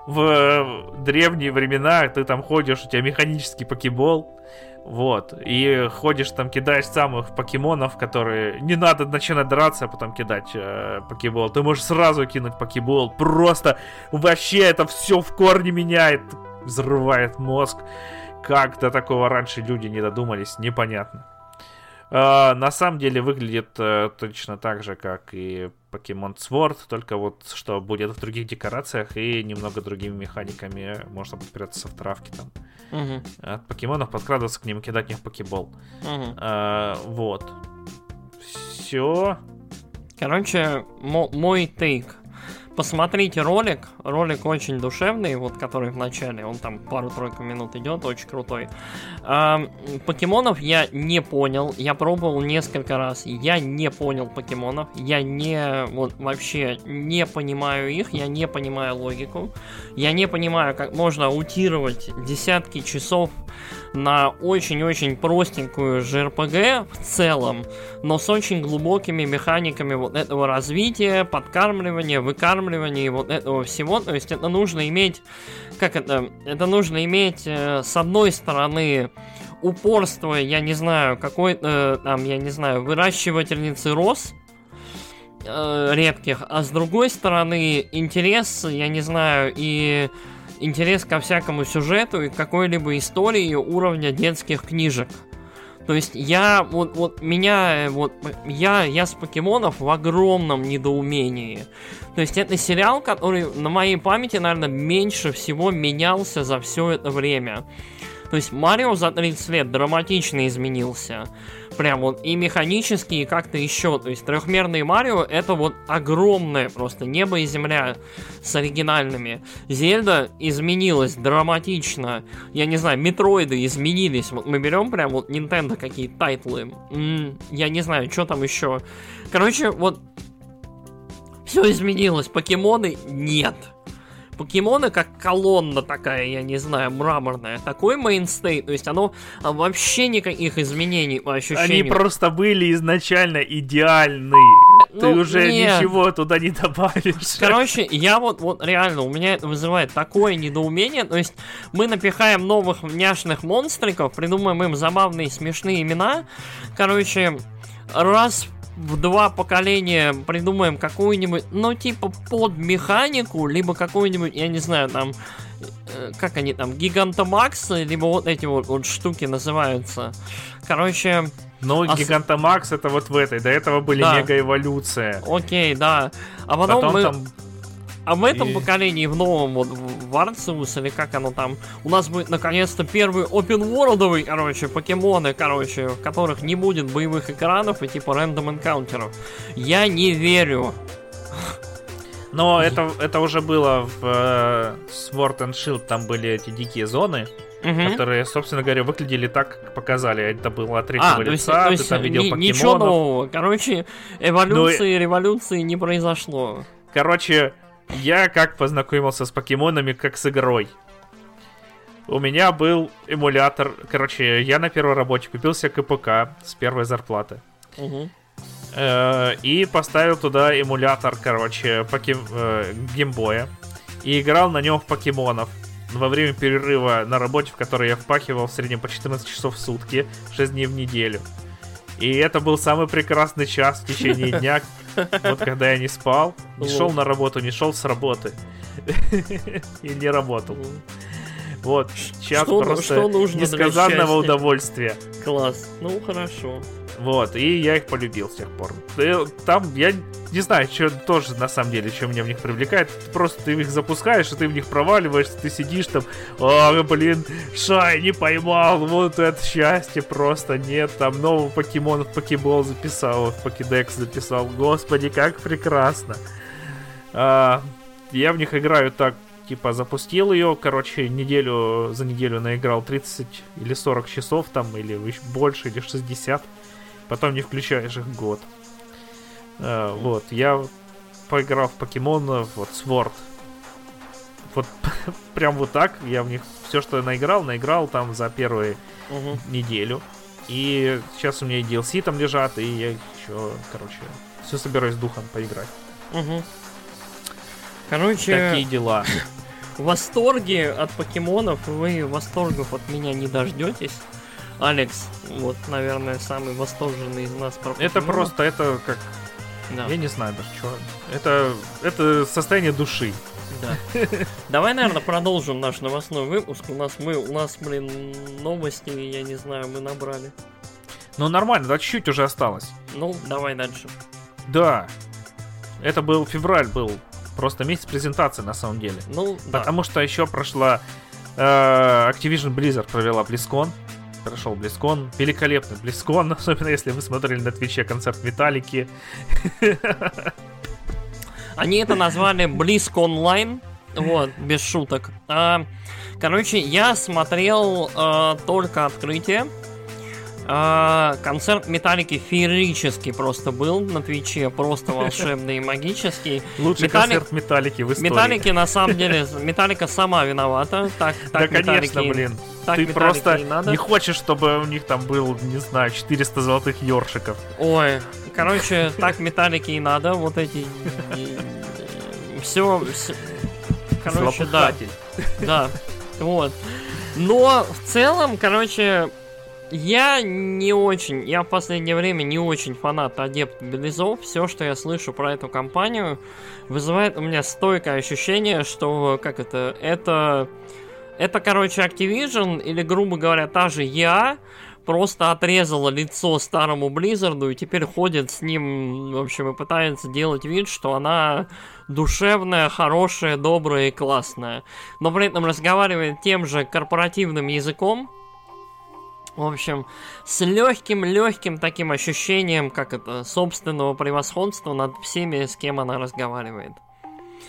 в древние времена, ты там ходишь, у тебя механический покебол, вот, и ходишь там, кидаешь самых покемонов, которые... Не надо начинать драться, а потом кидать э, покебол. Ты можешь сразу кинуть покебол, просто вообще это все в корне меняет, взрывает мозг. Как до такого раньше люди не додумались, непонятно. А, на самом деле выглядит э, точно так же, как и Pokemon Sword, только вот что будет в других декорациях и немного другими механиками. Можно подпираться в травке там. Мгм, От покемонов подкрадываться к ним и кидать в них покебол. мгм. А, вот. Все. Короче, мо- мой тейк. Посмотрите ролик. Ролик очень душевный, вот который в начале. Он там пару-тройку минут идет, очень крутой. Ам, покемонов я не понял. Я пробовал несколько раз. Я не понял покемонов. Я не вот вообще не понимаю их. Я не понимаю логику. Я не понимаю, как можно аутировать десятки часов на очень-очень простенькую JRPG в целом, но с очень глубокими механиками вот этого развития, подкармливания, выкармливания и вот этого всего. То есть это нужно иметь, как это, это нужно иметь э, с одной стороны упорство, я не знаю, какой-то там, я не знаю, выращивательницы роз, э, редких, а с другой стороны интерес, я не знаю, и интерес ко всякому сюжету и какой-либо истории уровня детских книжек. То есть я вот вот меня э, вот я я с покемонов в огромном недоумении. То есть это сериал, который на моей памяти, наверное, меньше всего менялся за все это время. То есть Марио за 30 лет драматично изменился. Прям вот и механически, и как-то еще. То есть трехмерный Марио это вот огромное просто небо и земля с оригинальными. Зельда изменилась драматично. Я не знаю, Метроиды изменились. Вот мы берем прям вот Nintendo какие тайтлы. М, я не знаю, что там еще. Короче, вот все изменилось. Покемоны нет. Покемоны как колонна такая, я не знаю, мраморная. Такой mainstay, то есть оно а, вообще никаких изменений по Они ощущениям. просто были изначально идеальны. Ты Ну, уже нет. ничего туда не добавишь. Короче, я вот, вот реально, у меня это вызывает такое недоумение. То есть мы напихаем новых няшных монстриков, придумаем им забавные смешные имена. Короче, раз в два поколения придумаем какую-нибудь, ну, типа, под механику, либо какую-нибудь, я не знаю, там, э, как они там, Гигантомаксы, либо вот эти вот, вот штуки называются. Короче, Ну, А с- Гигантомакс это вот в этой. До этого были Да. мега-эволюция. окей, да. А потом, Потом мы... там А в этом И- поколении, в новом, вот в в Arceus, или как оно там, у нас будет наконец-то первый open worldовый, короче, покемоны, короче, в которых не будет боевых экранов и типа рандом энкаунтеров. Я не верю. Но это, это уже было в э, Sword and Shield, там были эти дикие зоны, Мгм. которые, собственно говоря, выглядели так, как показали. Это было от третьего А, то есть, лица, то ты есть там видел ни- покемонов. ничего нового. Короче, эволюции Ну и революции не произошло. Короче, я как познакомился с покемонами, как с игрой. У меня был эмулятор. Короче, я на первой работе купил себе КПК с первой зарплаты. Э, и поставил туда эмулятор, короче, поке... э, геймбоя. И играл на нем в покемонов. Во время перерыва на работе, в которой я впахивал в среднем по 14 часов в сутки, 6 дней в неделю. И это был самый прекрасный час в течение [laughs] дня, вот когда я не спал, не шел на работу, не шел с работы. [laughs] И не работал. Вот, час Что- просто что нужно несказанного удовольствия. Класс. Ну, хорошо. Вот, и я их полюбил с тех пор. Э, Там, я не знаю, что тоже на самом деле, что меня в них привлекает. Просто ты их запускаешь, и ты в них проваливаешься, ты сидишь там, о, блин, Шай не поймал, вот это счастье просто, нет, там новый покемон в покебол записал, в покедекс записал, господи, как прекрасно. А, я в них играю так, типа, запустил ее, короче, неделю, за неделю наиграл 30 или 40 часов там, или больше, или 60. Потом не включаешь их год. А, вот, я поиграл в покемонов, вот, Sword. Вот, [laughs] прям вот так, я в них все, что я наиграл, наиграл там за первую Мгм. неделю. И сейчас у меня и DLC там лежат, и я еще, короче, все собираюсь духом поиграть. Мгм. Короче, Такие дела. [laughs] в восторге от покемонов вы восторгов от меня не дождетесь. Алекс, вот, наверное, самый восторженный из нас про Это покемонов. просто, это как, Да. я не знаю даже, что. Это, это состояние души. Да. Давай, наверное, продолжим наш новостной выпуск. У нас мы, у нас, блин, новости, я не знаю, мы набрали. Ну нормально, да чуть-чуть уже осталось. Ну, давай дальше. Да. Это был февраль, был просто месяц презентации на самом деле. Ну, да. Потому что еще прошла э, Activision Blizzard провела BlizzCon. Прошел BlizzCon. Великолепный BlizzCon, [laughs] особенно если вы смотрели на Твиче концерт Металлики. [laughs] Они это назвали Близк онлайн. Вот, без шуток. А, короче, я смотрел а, только открытие. А, концерт Металлики феерический просто был на Твиче, просто [laughs] волшебный и магический. Лучший Металлик- концерт Металлики в истории. Металлики на самом деле, [laughs] Металлика сама виновата. Так, Да, так конечно, Металлике- блин. так Ты просто не хочешь, чтобы у них там был, не знаю, 400 золотых ёршиков. Ой, короче, так металлики и надо, вот эти... Все, короче, да, да, вот. Но в целом, короче, я не очень, я в последнее время не очень фанат адепт Белизов. Все, что я слышу про эту компанию, вызывает у меня стойкое ощущение, что, как это, это, это, короче, Activision, или, грубо говоря, та же я, просто отрезала лицо старому Близзарду и теперь ходит с ним, в общем, и пытается делать вид, что она душевная, хорошая, добрая и классная. Но при этом разговаривает тем же корпоративным языком, в общем, с легким-легким таким ощущением, как это, собственного превосходства над всеми, с кем она разговаривает.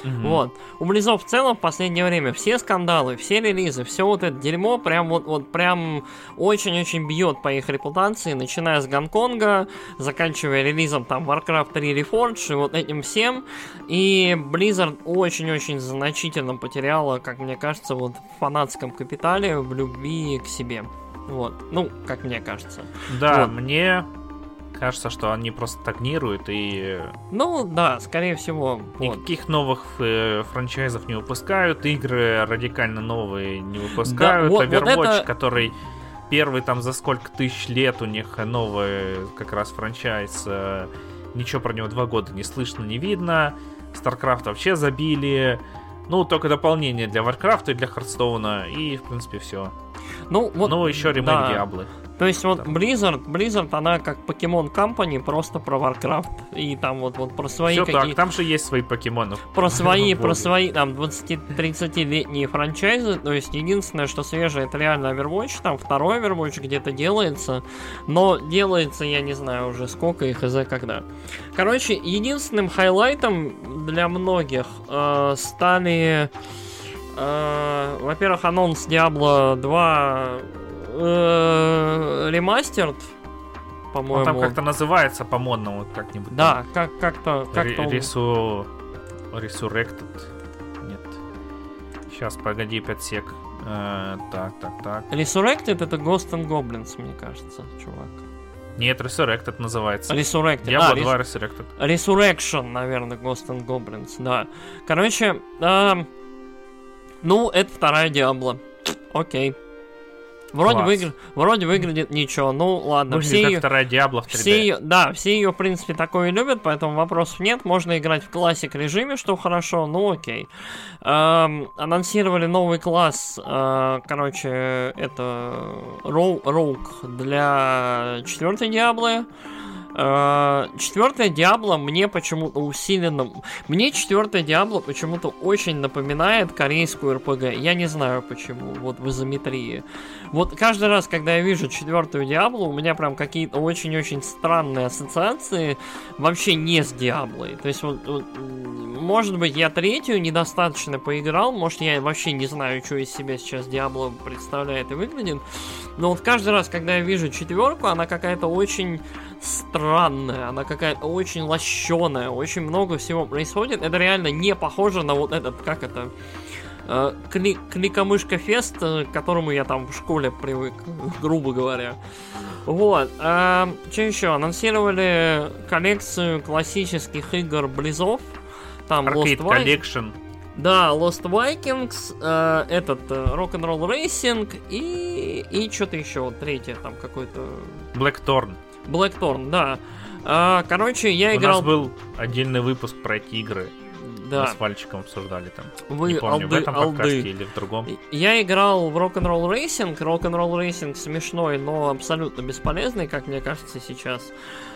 Мгм. Вот. У Близов в целом в последнее время все скандалы, все релизы, все вот это дерьмо прям вот, вот прям очень-очень бьет по их репутации, начиная с Гонконга, заканчивая релизом там Warcraft 3 Reforged и вот этим всем. И Blizzard очень-очень значительно потеряла, как мне кажется, вот в фанатском капитале в любви к себе. Вот. Ну, как мне кажется. Да, Вот. мне кажется, что они просто стагнируют и Ну, да, скорее всего. Вот. никаких новых э, франчайзов не выпускают, игры радикально новые не выпускают. вот- вот Overwatch, это- который первый там за сколько тысяч лет у них новый как раз франчайз, э, ничего про него два года не слышно, не видно. StarCraft вообще забили. Ну, только дополнение для Warcraft и для Хардстоуна, и, в принципе, все. Ну, вот, ну, еще ремейк да. Диаблы. То есть вот Там. Blizzard, Blizzard, она как Pokemon Company, просто про Warcraft. И там вот, вот про свои Все какие так, там же есть свои покемоны. про свои, [laughs] про свои там 20-30-летние франчайзы. То есть единственное, что свежее, это реально Overwatch. Там второй Overwatch где-то делается. Но делается, я не знаю уже сколько и за когда. Короче, единственным хайлайтом для многих э, стали... э, во-первых, анонс Diablo 2 э, ремастерд, Он по-моему. там как-то называется по-модному как-нибудь. Да, как- как-то... Как-то он- Ресу... Resurrected. Нет. Сейчас, погоди, 5 сек. Э, так, так, так. Resurrected это Ghost and Goblins, мне кажется, чувак. Нет, Resurrected называется. Resurrected. Diablo а, 2 Res- Resurrected. Resurrection, наверное, Ghost and Goblins, да. Короче, ам, ну, это вторая Диабло. Окей. Вроде, выгля- вроде выглядит ничего. Ну ладно, Выглядит все как ее, вторая Диабло в 3D. все ее, да, все ее, в принципе, такое любят, поэтому вопросов нет. Можно играть в классик режиме, что хорошо, ну окей. Эм, анонсировали новый класс, э, короче, это роу, роук для четвертой Диаблы. Э, Четвертая Диабло мне почему-то усиленно... Мне четвертая Диабло почему-то очень напоминает корейскую РПГ. Я не знаю почему, вот в изометрии. Вот каждый раз, когда я вижу четвертую Диабло, у меня прям какие-то очень-очень странные ассоциации вообще не с Диаблой. То есть, вот, вот, может быть, я третью недостаточно поиграл, может, я вообще не знаю, что из себя сейчас Диабло представляет и выглядит. Но вот каждый раз, когда я вижу четверку, она какая-то очень странная, она какая-то очень лощеная, очень много всего происходит. Это реально не похоже на вот этот, как это, э, кли- кликомышка фест, э, к которому я там в школе привык, [laughs] грубо говоря. Вот. что еще? Анонсировали коллекцию классических игр Близов. Там Arcade Lost Vikings. Collection. Да, Lost Vikings, э, этот э, Rock'n'Roll Racing и, и что-то еще, вот третье там какой-то... Blackthorn. Blackthorn, да. А, короче, я У играл... нас был отдельный выпуск про эти игры. Мы Да, с Вальчиком обсуждали там. вы не помню, в алды, этом алды. подкасте или в другом. Я играл в Rock'n'Roll Racing. Rock'n'Roll Racing смешной, но абсолютно бесполезный, как мне кажется сейчас.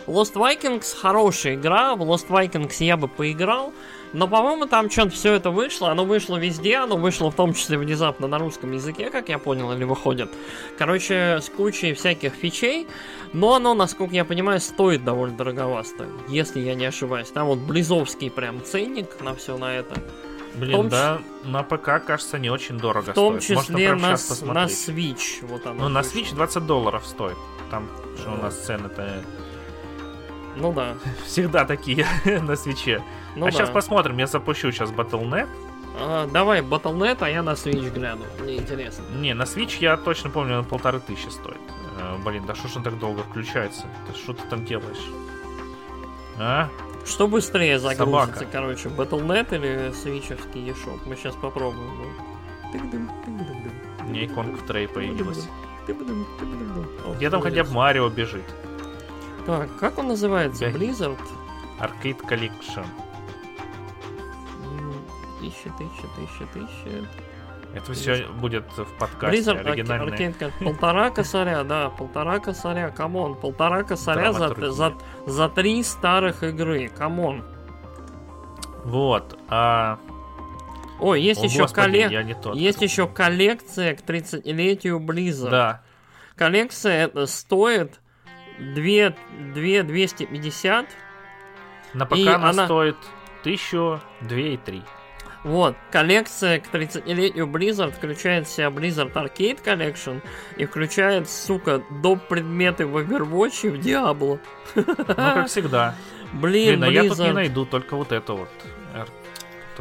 Lost Vikings хорошая игра. В Lost Vikings я бы поиграл. Но, по-моему, там что-то все это вышло. Оно вышло везде. Оно вышло в том числе внезапно на русском языке, как я понял, или выходит. Короче, с кучей всяких фичей. Но оно, насколько я понимаю, стоит довольно дороговасто. Если я не ошибаюсь. Там вот близовский прям ценник на все на это. Блин, да, на ПК, кажется, не очень дорого В том стоит. Можно числе прямо на, с- на. Switch. Вот оно Ну, на вышло. Switch 20 долларов стоит. Там, что у нас цены-то Ну да. [laughs] всегда такие [laughs] на свече. Ну а да. сейчас посмотрим, я запущу сейчас Battle.net. А, давай Battle.net, а я на Switch гляну. Мне интересно. Не, на Switch я точно помню, на полторы тысячи стоит. Э, блин, да что ж он так долго включается? Ты что ты там делаешь? А? Что быстрее загрузится, Собака. короче, Battle.net или свичевский eShop? Мы сейчас попробуем. меня иконка в трей появилась. Где там хотя бы. Марио бежит? Так, как он называется? Blizzard? Arcade Collection. М, Тысяча, тысяча, тысяча. Это все будет в подкасте Blizzard оригинальный. Card. Полтора косаря, да, полтора косаря, come on. Полтора косаря за, за, за три старых игры, come on. Вот. А... Ой, есть О, еще господи, тот. Есть еще коллекция к 30-летию Blizzard. Да. Коллекция это стоит 2, 2 250. На ПК И она она- стоит 1000, 2 и 3. Вот, коллекция к 30-летию Blizzard включает в себя Blizzard Arcade Collection и включает, сука, доп. предметы в Overwatch и в Diablo. Ну, как всегда. [laughs] Блин, Блин, а я тут не Blizzard. найду только вот эту вот,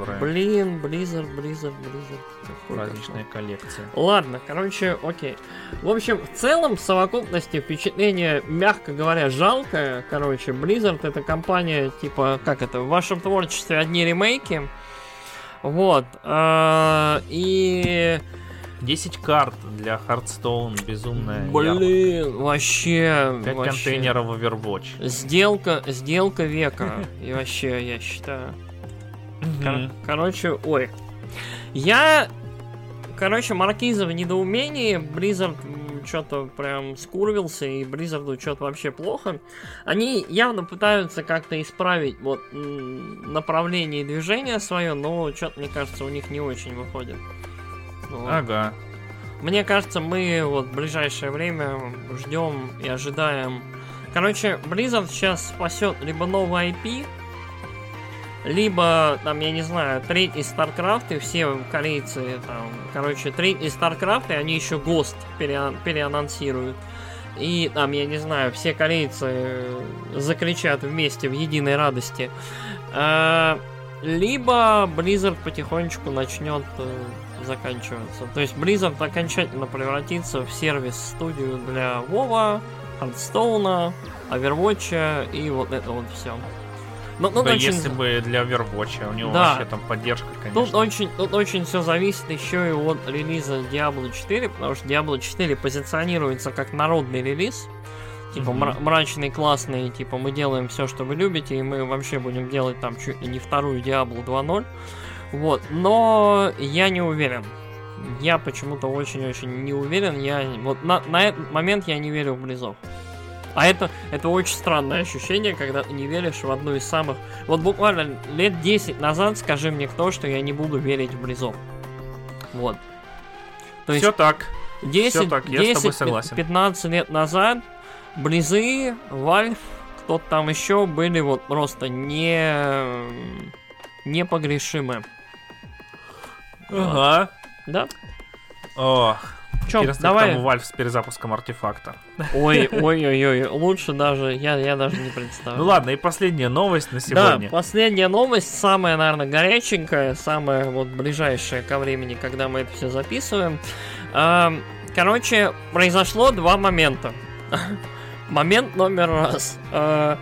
которая Блин, Blizzard, Blizzard, Blizzard. Какой праздничная коллекция. Ладно, короче, окей. В общем, в целом, в совокупности впечатление, мягко говоря, жалкое. Короче, Blizzard это компания, типа, как это, в вашем творчестве одни ремейки. Вот. а, И... 10 карт для Hearthstone, безумная ярмарка. Блин, вообще... 5 вообще. контейнеров Overwatch. Сделка, сделка века. [laughs] И вообще, я считаю. Кор- короче, ой. Я, короче, Маркиза в недоумении. Blizzard что-то прям скурвился, и Blizzard что-то вообще плохо. Они явно пытаются как-то исправить вот направление движения свое, но что-то, мне кажется, у них не очень выходит. Вот. Ага. Мне кажется, мы вот в ближайшее время ждем и ожидаем. Короче, Blizzard сейчас спасет либо новый IP, либо, там, я не знаю, третий StarCraft, и все корейцы, там, короче, третий StarCraft, и они еще ГОСТ переан- переанонсируют. И там, я не знаю, все корейцы э, закричат вместе в единой радости. А, Либо Blizzard потихонечку начнет э, заканчиваться. То есть Blizzard окончательно превратится в сервис-студию для WoW, Hearthstone, Overwatch и вот это вот все. Ну, ну, да очень... если бы для Overwatch, у него Да. вообще там поддержка, конечно. Тут очень, тут очень все зависит еще и от релиза Diablo 4, потому что Diablo 4 позиционируется как народный релиз. Типа мра- мрачный, классный, типа мы делаем все, что вы любите, и мы вообще будем делать там чуть ли не вторую Diablo 2.0. Вот, но я не уверен. Я почему-то очень-очень не уверен. Я вот на, на этот момент я не верю в Близов. А это, это очень странное ощущение, когда ты не веришь в одну из самых... Вот буквально лет 10 назад скажи мне кто, что я не буду верить в Близов. Вот. То есть Все так. 10, так, я с тобой 10 согласен. 15 лет назад Близы, Valve, кто-то там еще были вот просто не... непогрешимы. Ага. Да? Ох, Чё, интересно, давай. там Valve с перезапуском артефакта. Ой, ой, ой, ой, лучше даже, я, я даже не представляю. Ну ладно, и последняя новость на Да, сегодня. последняя новость, самая, наверное, горяченькая, самая вот ближайшая ко времени, когда мы это все записываем. Ам, Короче, произошло два момента. [laughs] Момент номер раз. А,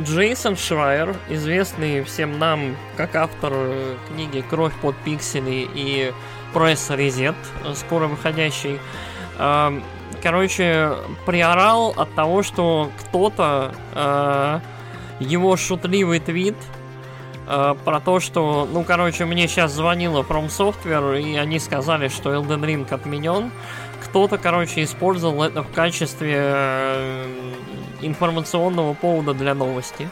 Джейсон Шрайер, известный всем нам как автор э, книги «Кровь под пиксели» и «Пресс Резет», э, скоро выходящий, ам, короче, приорал от того, что кто-то э, его шутливый твит э, про то, что, ну, короче, мне сейчас звонила From Software, и они сказали, что Elden Ring отменен. Кто-то, короче, использовал это в качестве информационного повода для новости.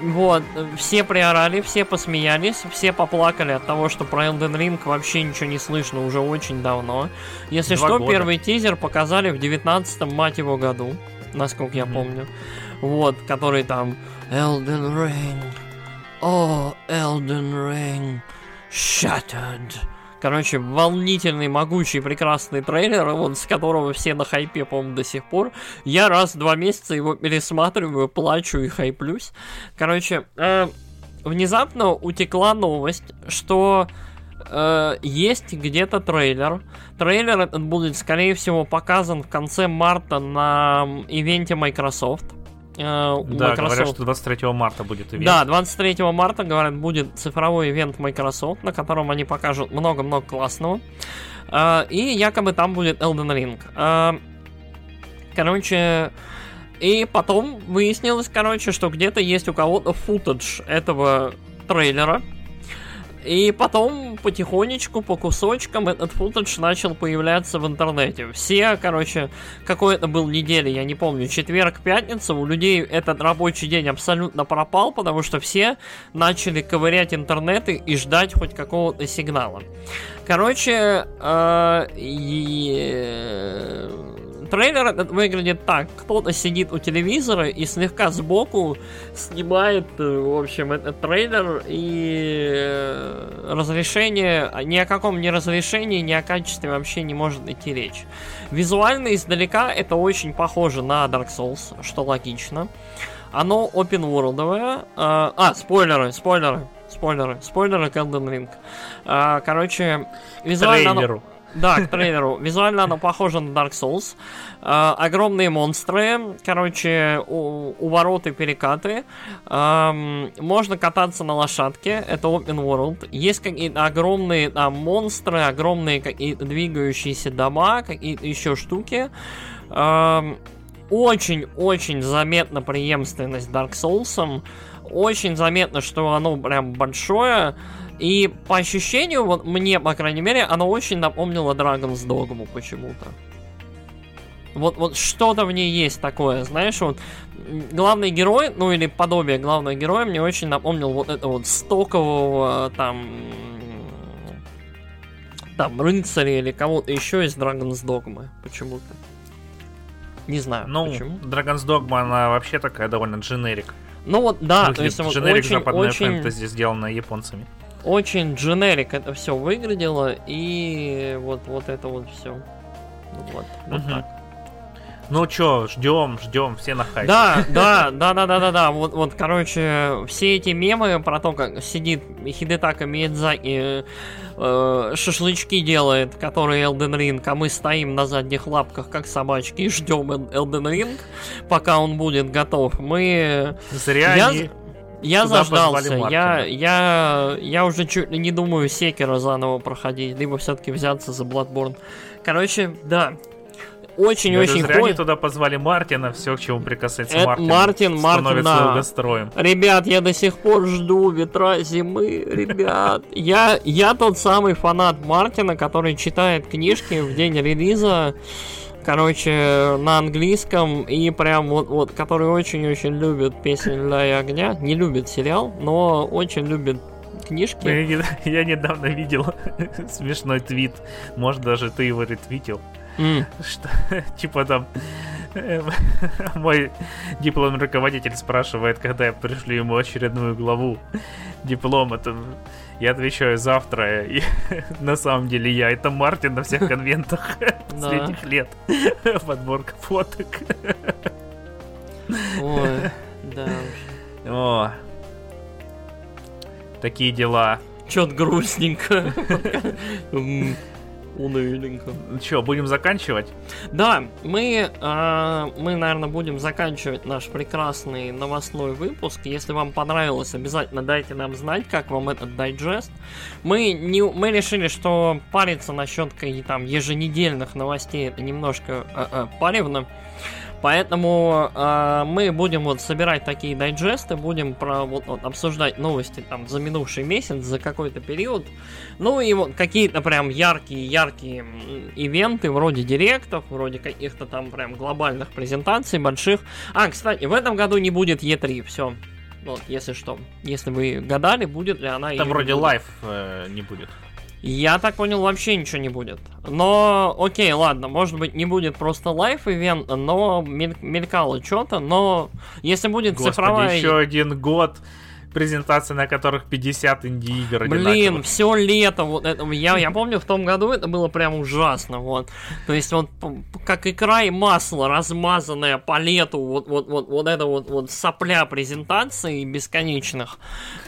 Вот, все приорали, все посмеялись, все поплакали от того, что про Elden Ring вообще ничего не слышно уже очень давно. Если Два что, года. первый тизер показали в 19 мать его году, насколько я Мгм. помню. Вот, который там Elden Ring, oh, Elden Ring, shattered. Короче, волнительный, могучий, прекрасный трейлер, вот с которого все на хайпе, по-моему, до сих пор. Я раз в два месяца его пересматриваю, плачу и хайплюсь. Короче, э, внезапно утекла новость, что э, есть где-то трейлер. Трейлер этот будет, скорее всего, показан в конце марта на ивенте Microsoft. Э, у Да, говорят, Microsoft что 23 марта будет ивент. да, 23 марта, говорят, будет цифровой ивент Microsoft, на котором они покажут много-много классного. А, и якобы там будет Elden Ring. А, короче, и потом выяснилось, короче, что где-то есть у кого-то футаж этого трейлера. И потом потихонечку, по кусочкам, этот футаж начал появляться в интернете. Все, короче, какой это был недели, я не помню, четверг, пятница, у людей этот рабочий день абсолютно пропал, потому что все начали ковырять интернеты и ждать хоть какого-то сигнала. Короче, э, и, э, трейлер выглядит так. Кто-то сидит у телевизора и слегка сбоку снимает, э, в общем, этот трейлер и э, разрешение, ни о каком не разрешении, ни о качестве вообще не может идти речь. Визуально издалека это очень похоже на Dark Souls, что логично. Оно open worldовое. А, а, спойлеры, спойлеры, спойлеры, спойлеры к Elden Ring. А, короче, визуально оно- трейлеру. Да, к трейлеру. Визуально оно похоже на Dark Souls. А, огромные монстры, короче, у, увороты, перекаты. Ам, можно кататься на лошадке, это open world. Есть какие-то огромные там монстры, огромные какие-то двигающиеся дома, какие-то еще штуки. Ам, очень-очень заметна преемственность Dark Souls. Очень заметно, что оно прям большое. И по ощущению, вот мне, по крайней мере, оно очень напомнило Dragon's Dogma почему-то. Вот, вот что-то в ней есть такое, знаешь, вот главный герой, ну или подобие главного героя мне очень напомнил вот это вот стокового там там рыцаря или кого-то еще из Dragon's Dogma почему-то. Не знаю, Ну, почему. Dragon's Dogma, она вообще такая довольно дженерик. Ну вот да, то Выглядит есть вот очень, западная очень, фэнтези, сделанная японцами. Очень дженерик это все выглядело, и вот, вот это вот все. Вот, вот Мгм. так. Ну чё, ждем, ждем, все на хайпе. Да, [laughs] да, да, да, да, да, да. Вот, вот, короче, все эти мемы про то, как сидит Хидетака Миядзаки, э, шашлычки делает, который Elden Ring, а мы стоим на задних лапках, как собачки, и ждем Elden Ring, пока он будет готов. Мы... Зря Я- они... Я заждался, я, я, я уже чуть ли не думаю Секера заново проходить, либо все-таки взяться за Bloodborne. Короче, да, очень-очень зря они туда позвали Мартина, все, к чему прикасается Это Мартин, Мартин, Мартин, да. долгостроем. Ребят, я до сих пор жду ветра зимы, ребят. Я, я тот самый фанат Мартина, который читает книжки в день релиза, короче, на английском, и прям вот, вот который очень-очень любит песню «Ля и огня», не любит сериал, но очень любит книжки. Я, не- [laughs] я недавно видел [laughs] смешной твит, может даже ты его ретвитил, М, что [laughs] типа там э, мой дипломный руководитель спрашивает, когда я пришлю ему очередную главу. Диплома, там, я отвечаю завтра, и [laughs] на самом деле я, это Мартин на всех [laughs] конвентах [laughs] последних лет, подборка фоток. Ой, да уж. О, такие дела. Чё-то грустненько. Уныленько. Ну Че, будем заканчивать? Да, мы, а, мы, наверное, будем заканчивать наш прекрасный новостной выпуск. Если вам понравилось, обязательно дайте нам знать, как вам этот дайджест. Мы, не, мы решили, что париться насчет там еженедельных новостей это немножко а, а, паревно. Поэтому а, мы будем вот собирать такие дайджесты, будем про, вот, вот, обсуждать новости там за минувший месяц, за какой-то период. Ну и вот какие-то прям яркие-яркие ивенты, вроде директов, вроде каких-то там прям глобальных презентаций больших. А, кстати, в этом году не будет E3, все. Вот, если что. Если вы гадали, будет ли она Там вроде лайф э, не будет. Я так понял, вообще ничего не будет. Но, окей, ладно, может быть, не будет просто лайф ивент, но мель- мелькало что-то, но если будет Господи, цифровая... еще один год презентации, на которых 50 инди-игр Блин, все лето, вот это, я, я помню, в том году это было прям ужасно, вот. То есть вот как икра и масло, размазанное по лету, вот, вот, вот, вот это вот, вот сопля презентаций бесконечных.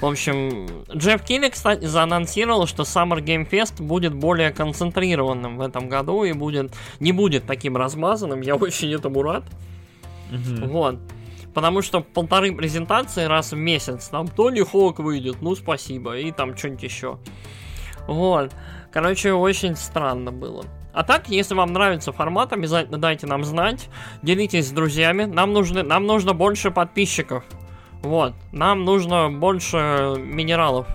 В общем, Джефф Килли, кстати, заанонсировал, что Summer Game Fest будет более концентрированным в этом году и будет, не будет таким размазанным, я [laughs] очень этому рад. Мгм. Вот. Потому что полторы презентации раз в месяц. Там Тони Хок выйдет, ну спасибо. И там что-нибудь еще. Вот. Короче, очень странно было. А так, если вам нравится формат, обязательно дайте нам знать. Делитесь с друзьями. Нам, нужны, нам нужно больше подписчиков. Вот. Нам нужно больше минералов.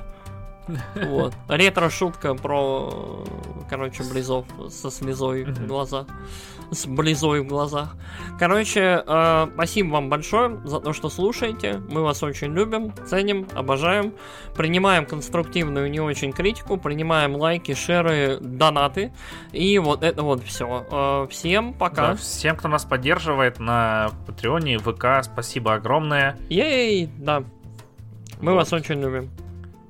[laughs] Вот. Ретро-шутка про, короче, близов со слезой в Мгм. С близой в глазах. Короче, э, спасибо вам большое за то, что слушаете. Мы вас очень любим, ценим, обожаем. Принимаем конструктивную, не очень критику. Принимаем лайки, шеры, донаты. И вот это вот все. всем пока. Да, всем, кто нас поддерживает на Патреоне, ВК, спасибо огромное. Ей, да. Мы Вот. вас очень любим.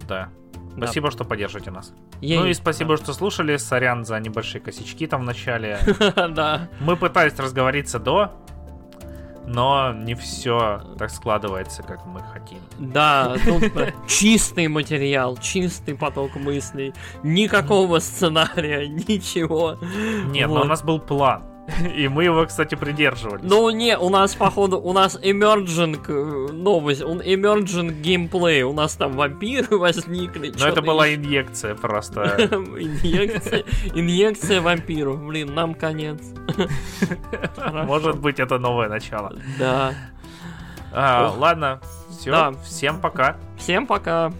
Да. Да. Спасибо, что поддержите нас. Ей. Ну и спасибо, что слушали. Сорян за небольшие косячки там в начале. [laughs] Да. Мы пытались разговориться до, но не все так складывается, как мы хотим. Да, тут прям чистый материал, чистый поток мыслей, никакого сценария, [laughs] ничего. Нет, но у нас был план. [laughs] И мы его, кстати, придерживались. Ну не, у нас походу, у нас emerging э, новость, он emerging геймплей, у нас там вампиры [laughs] возникли. Но это была инъекция просто. [laughs] инъекция, инъекция вампиров, блин, нам конец. Может быть, это новое начало. Да. А. Ладно, все, Да. всем пока. Всем пока.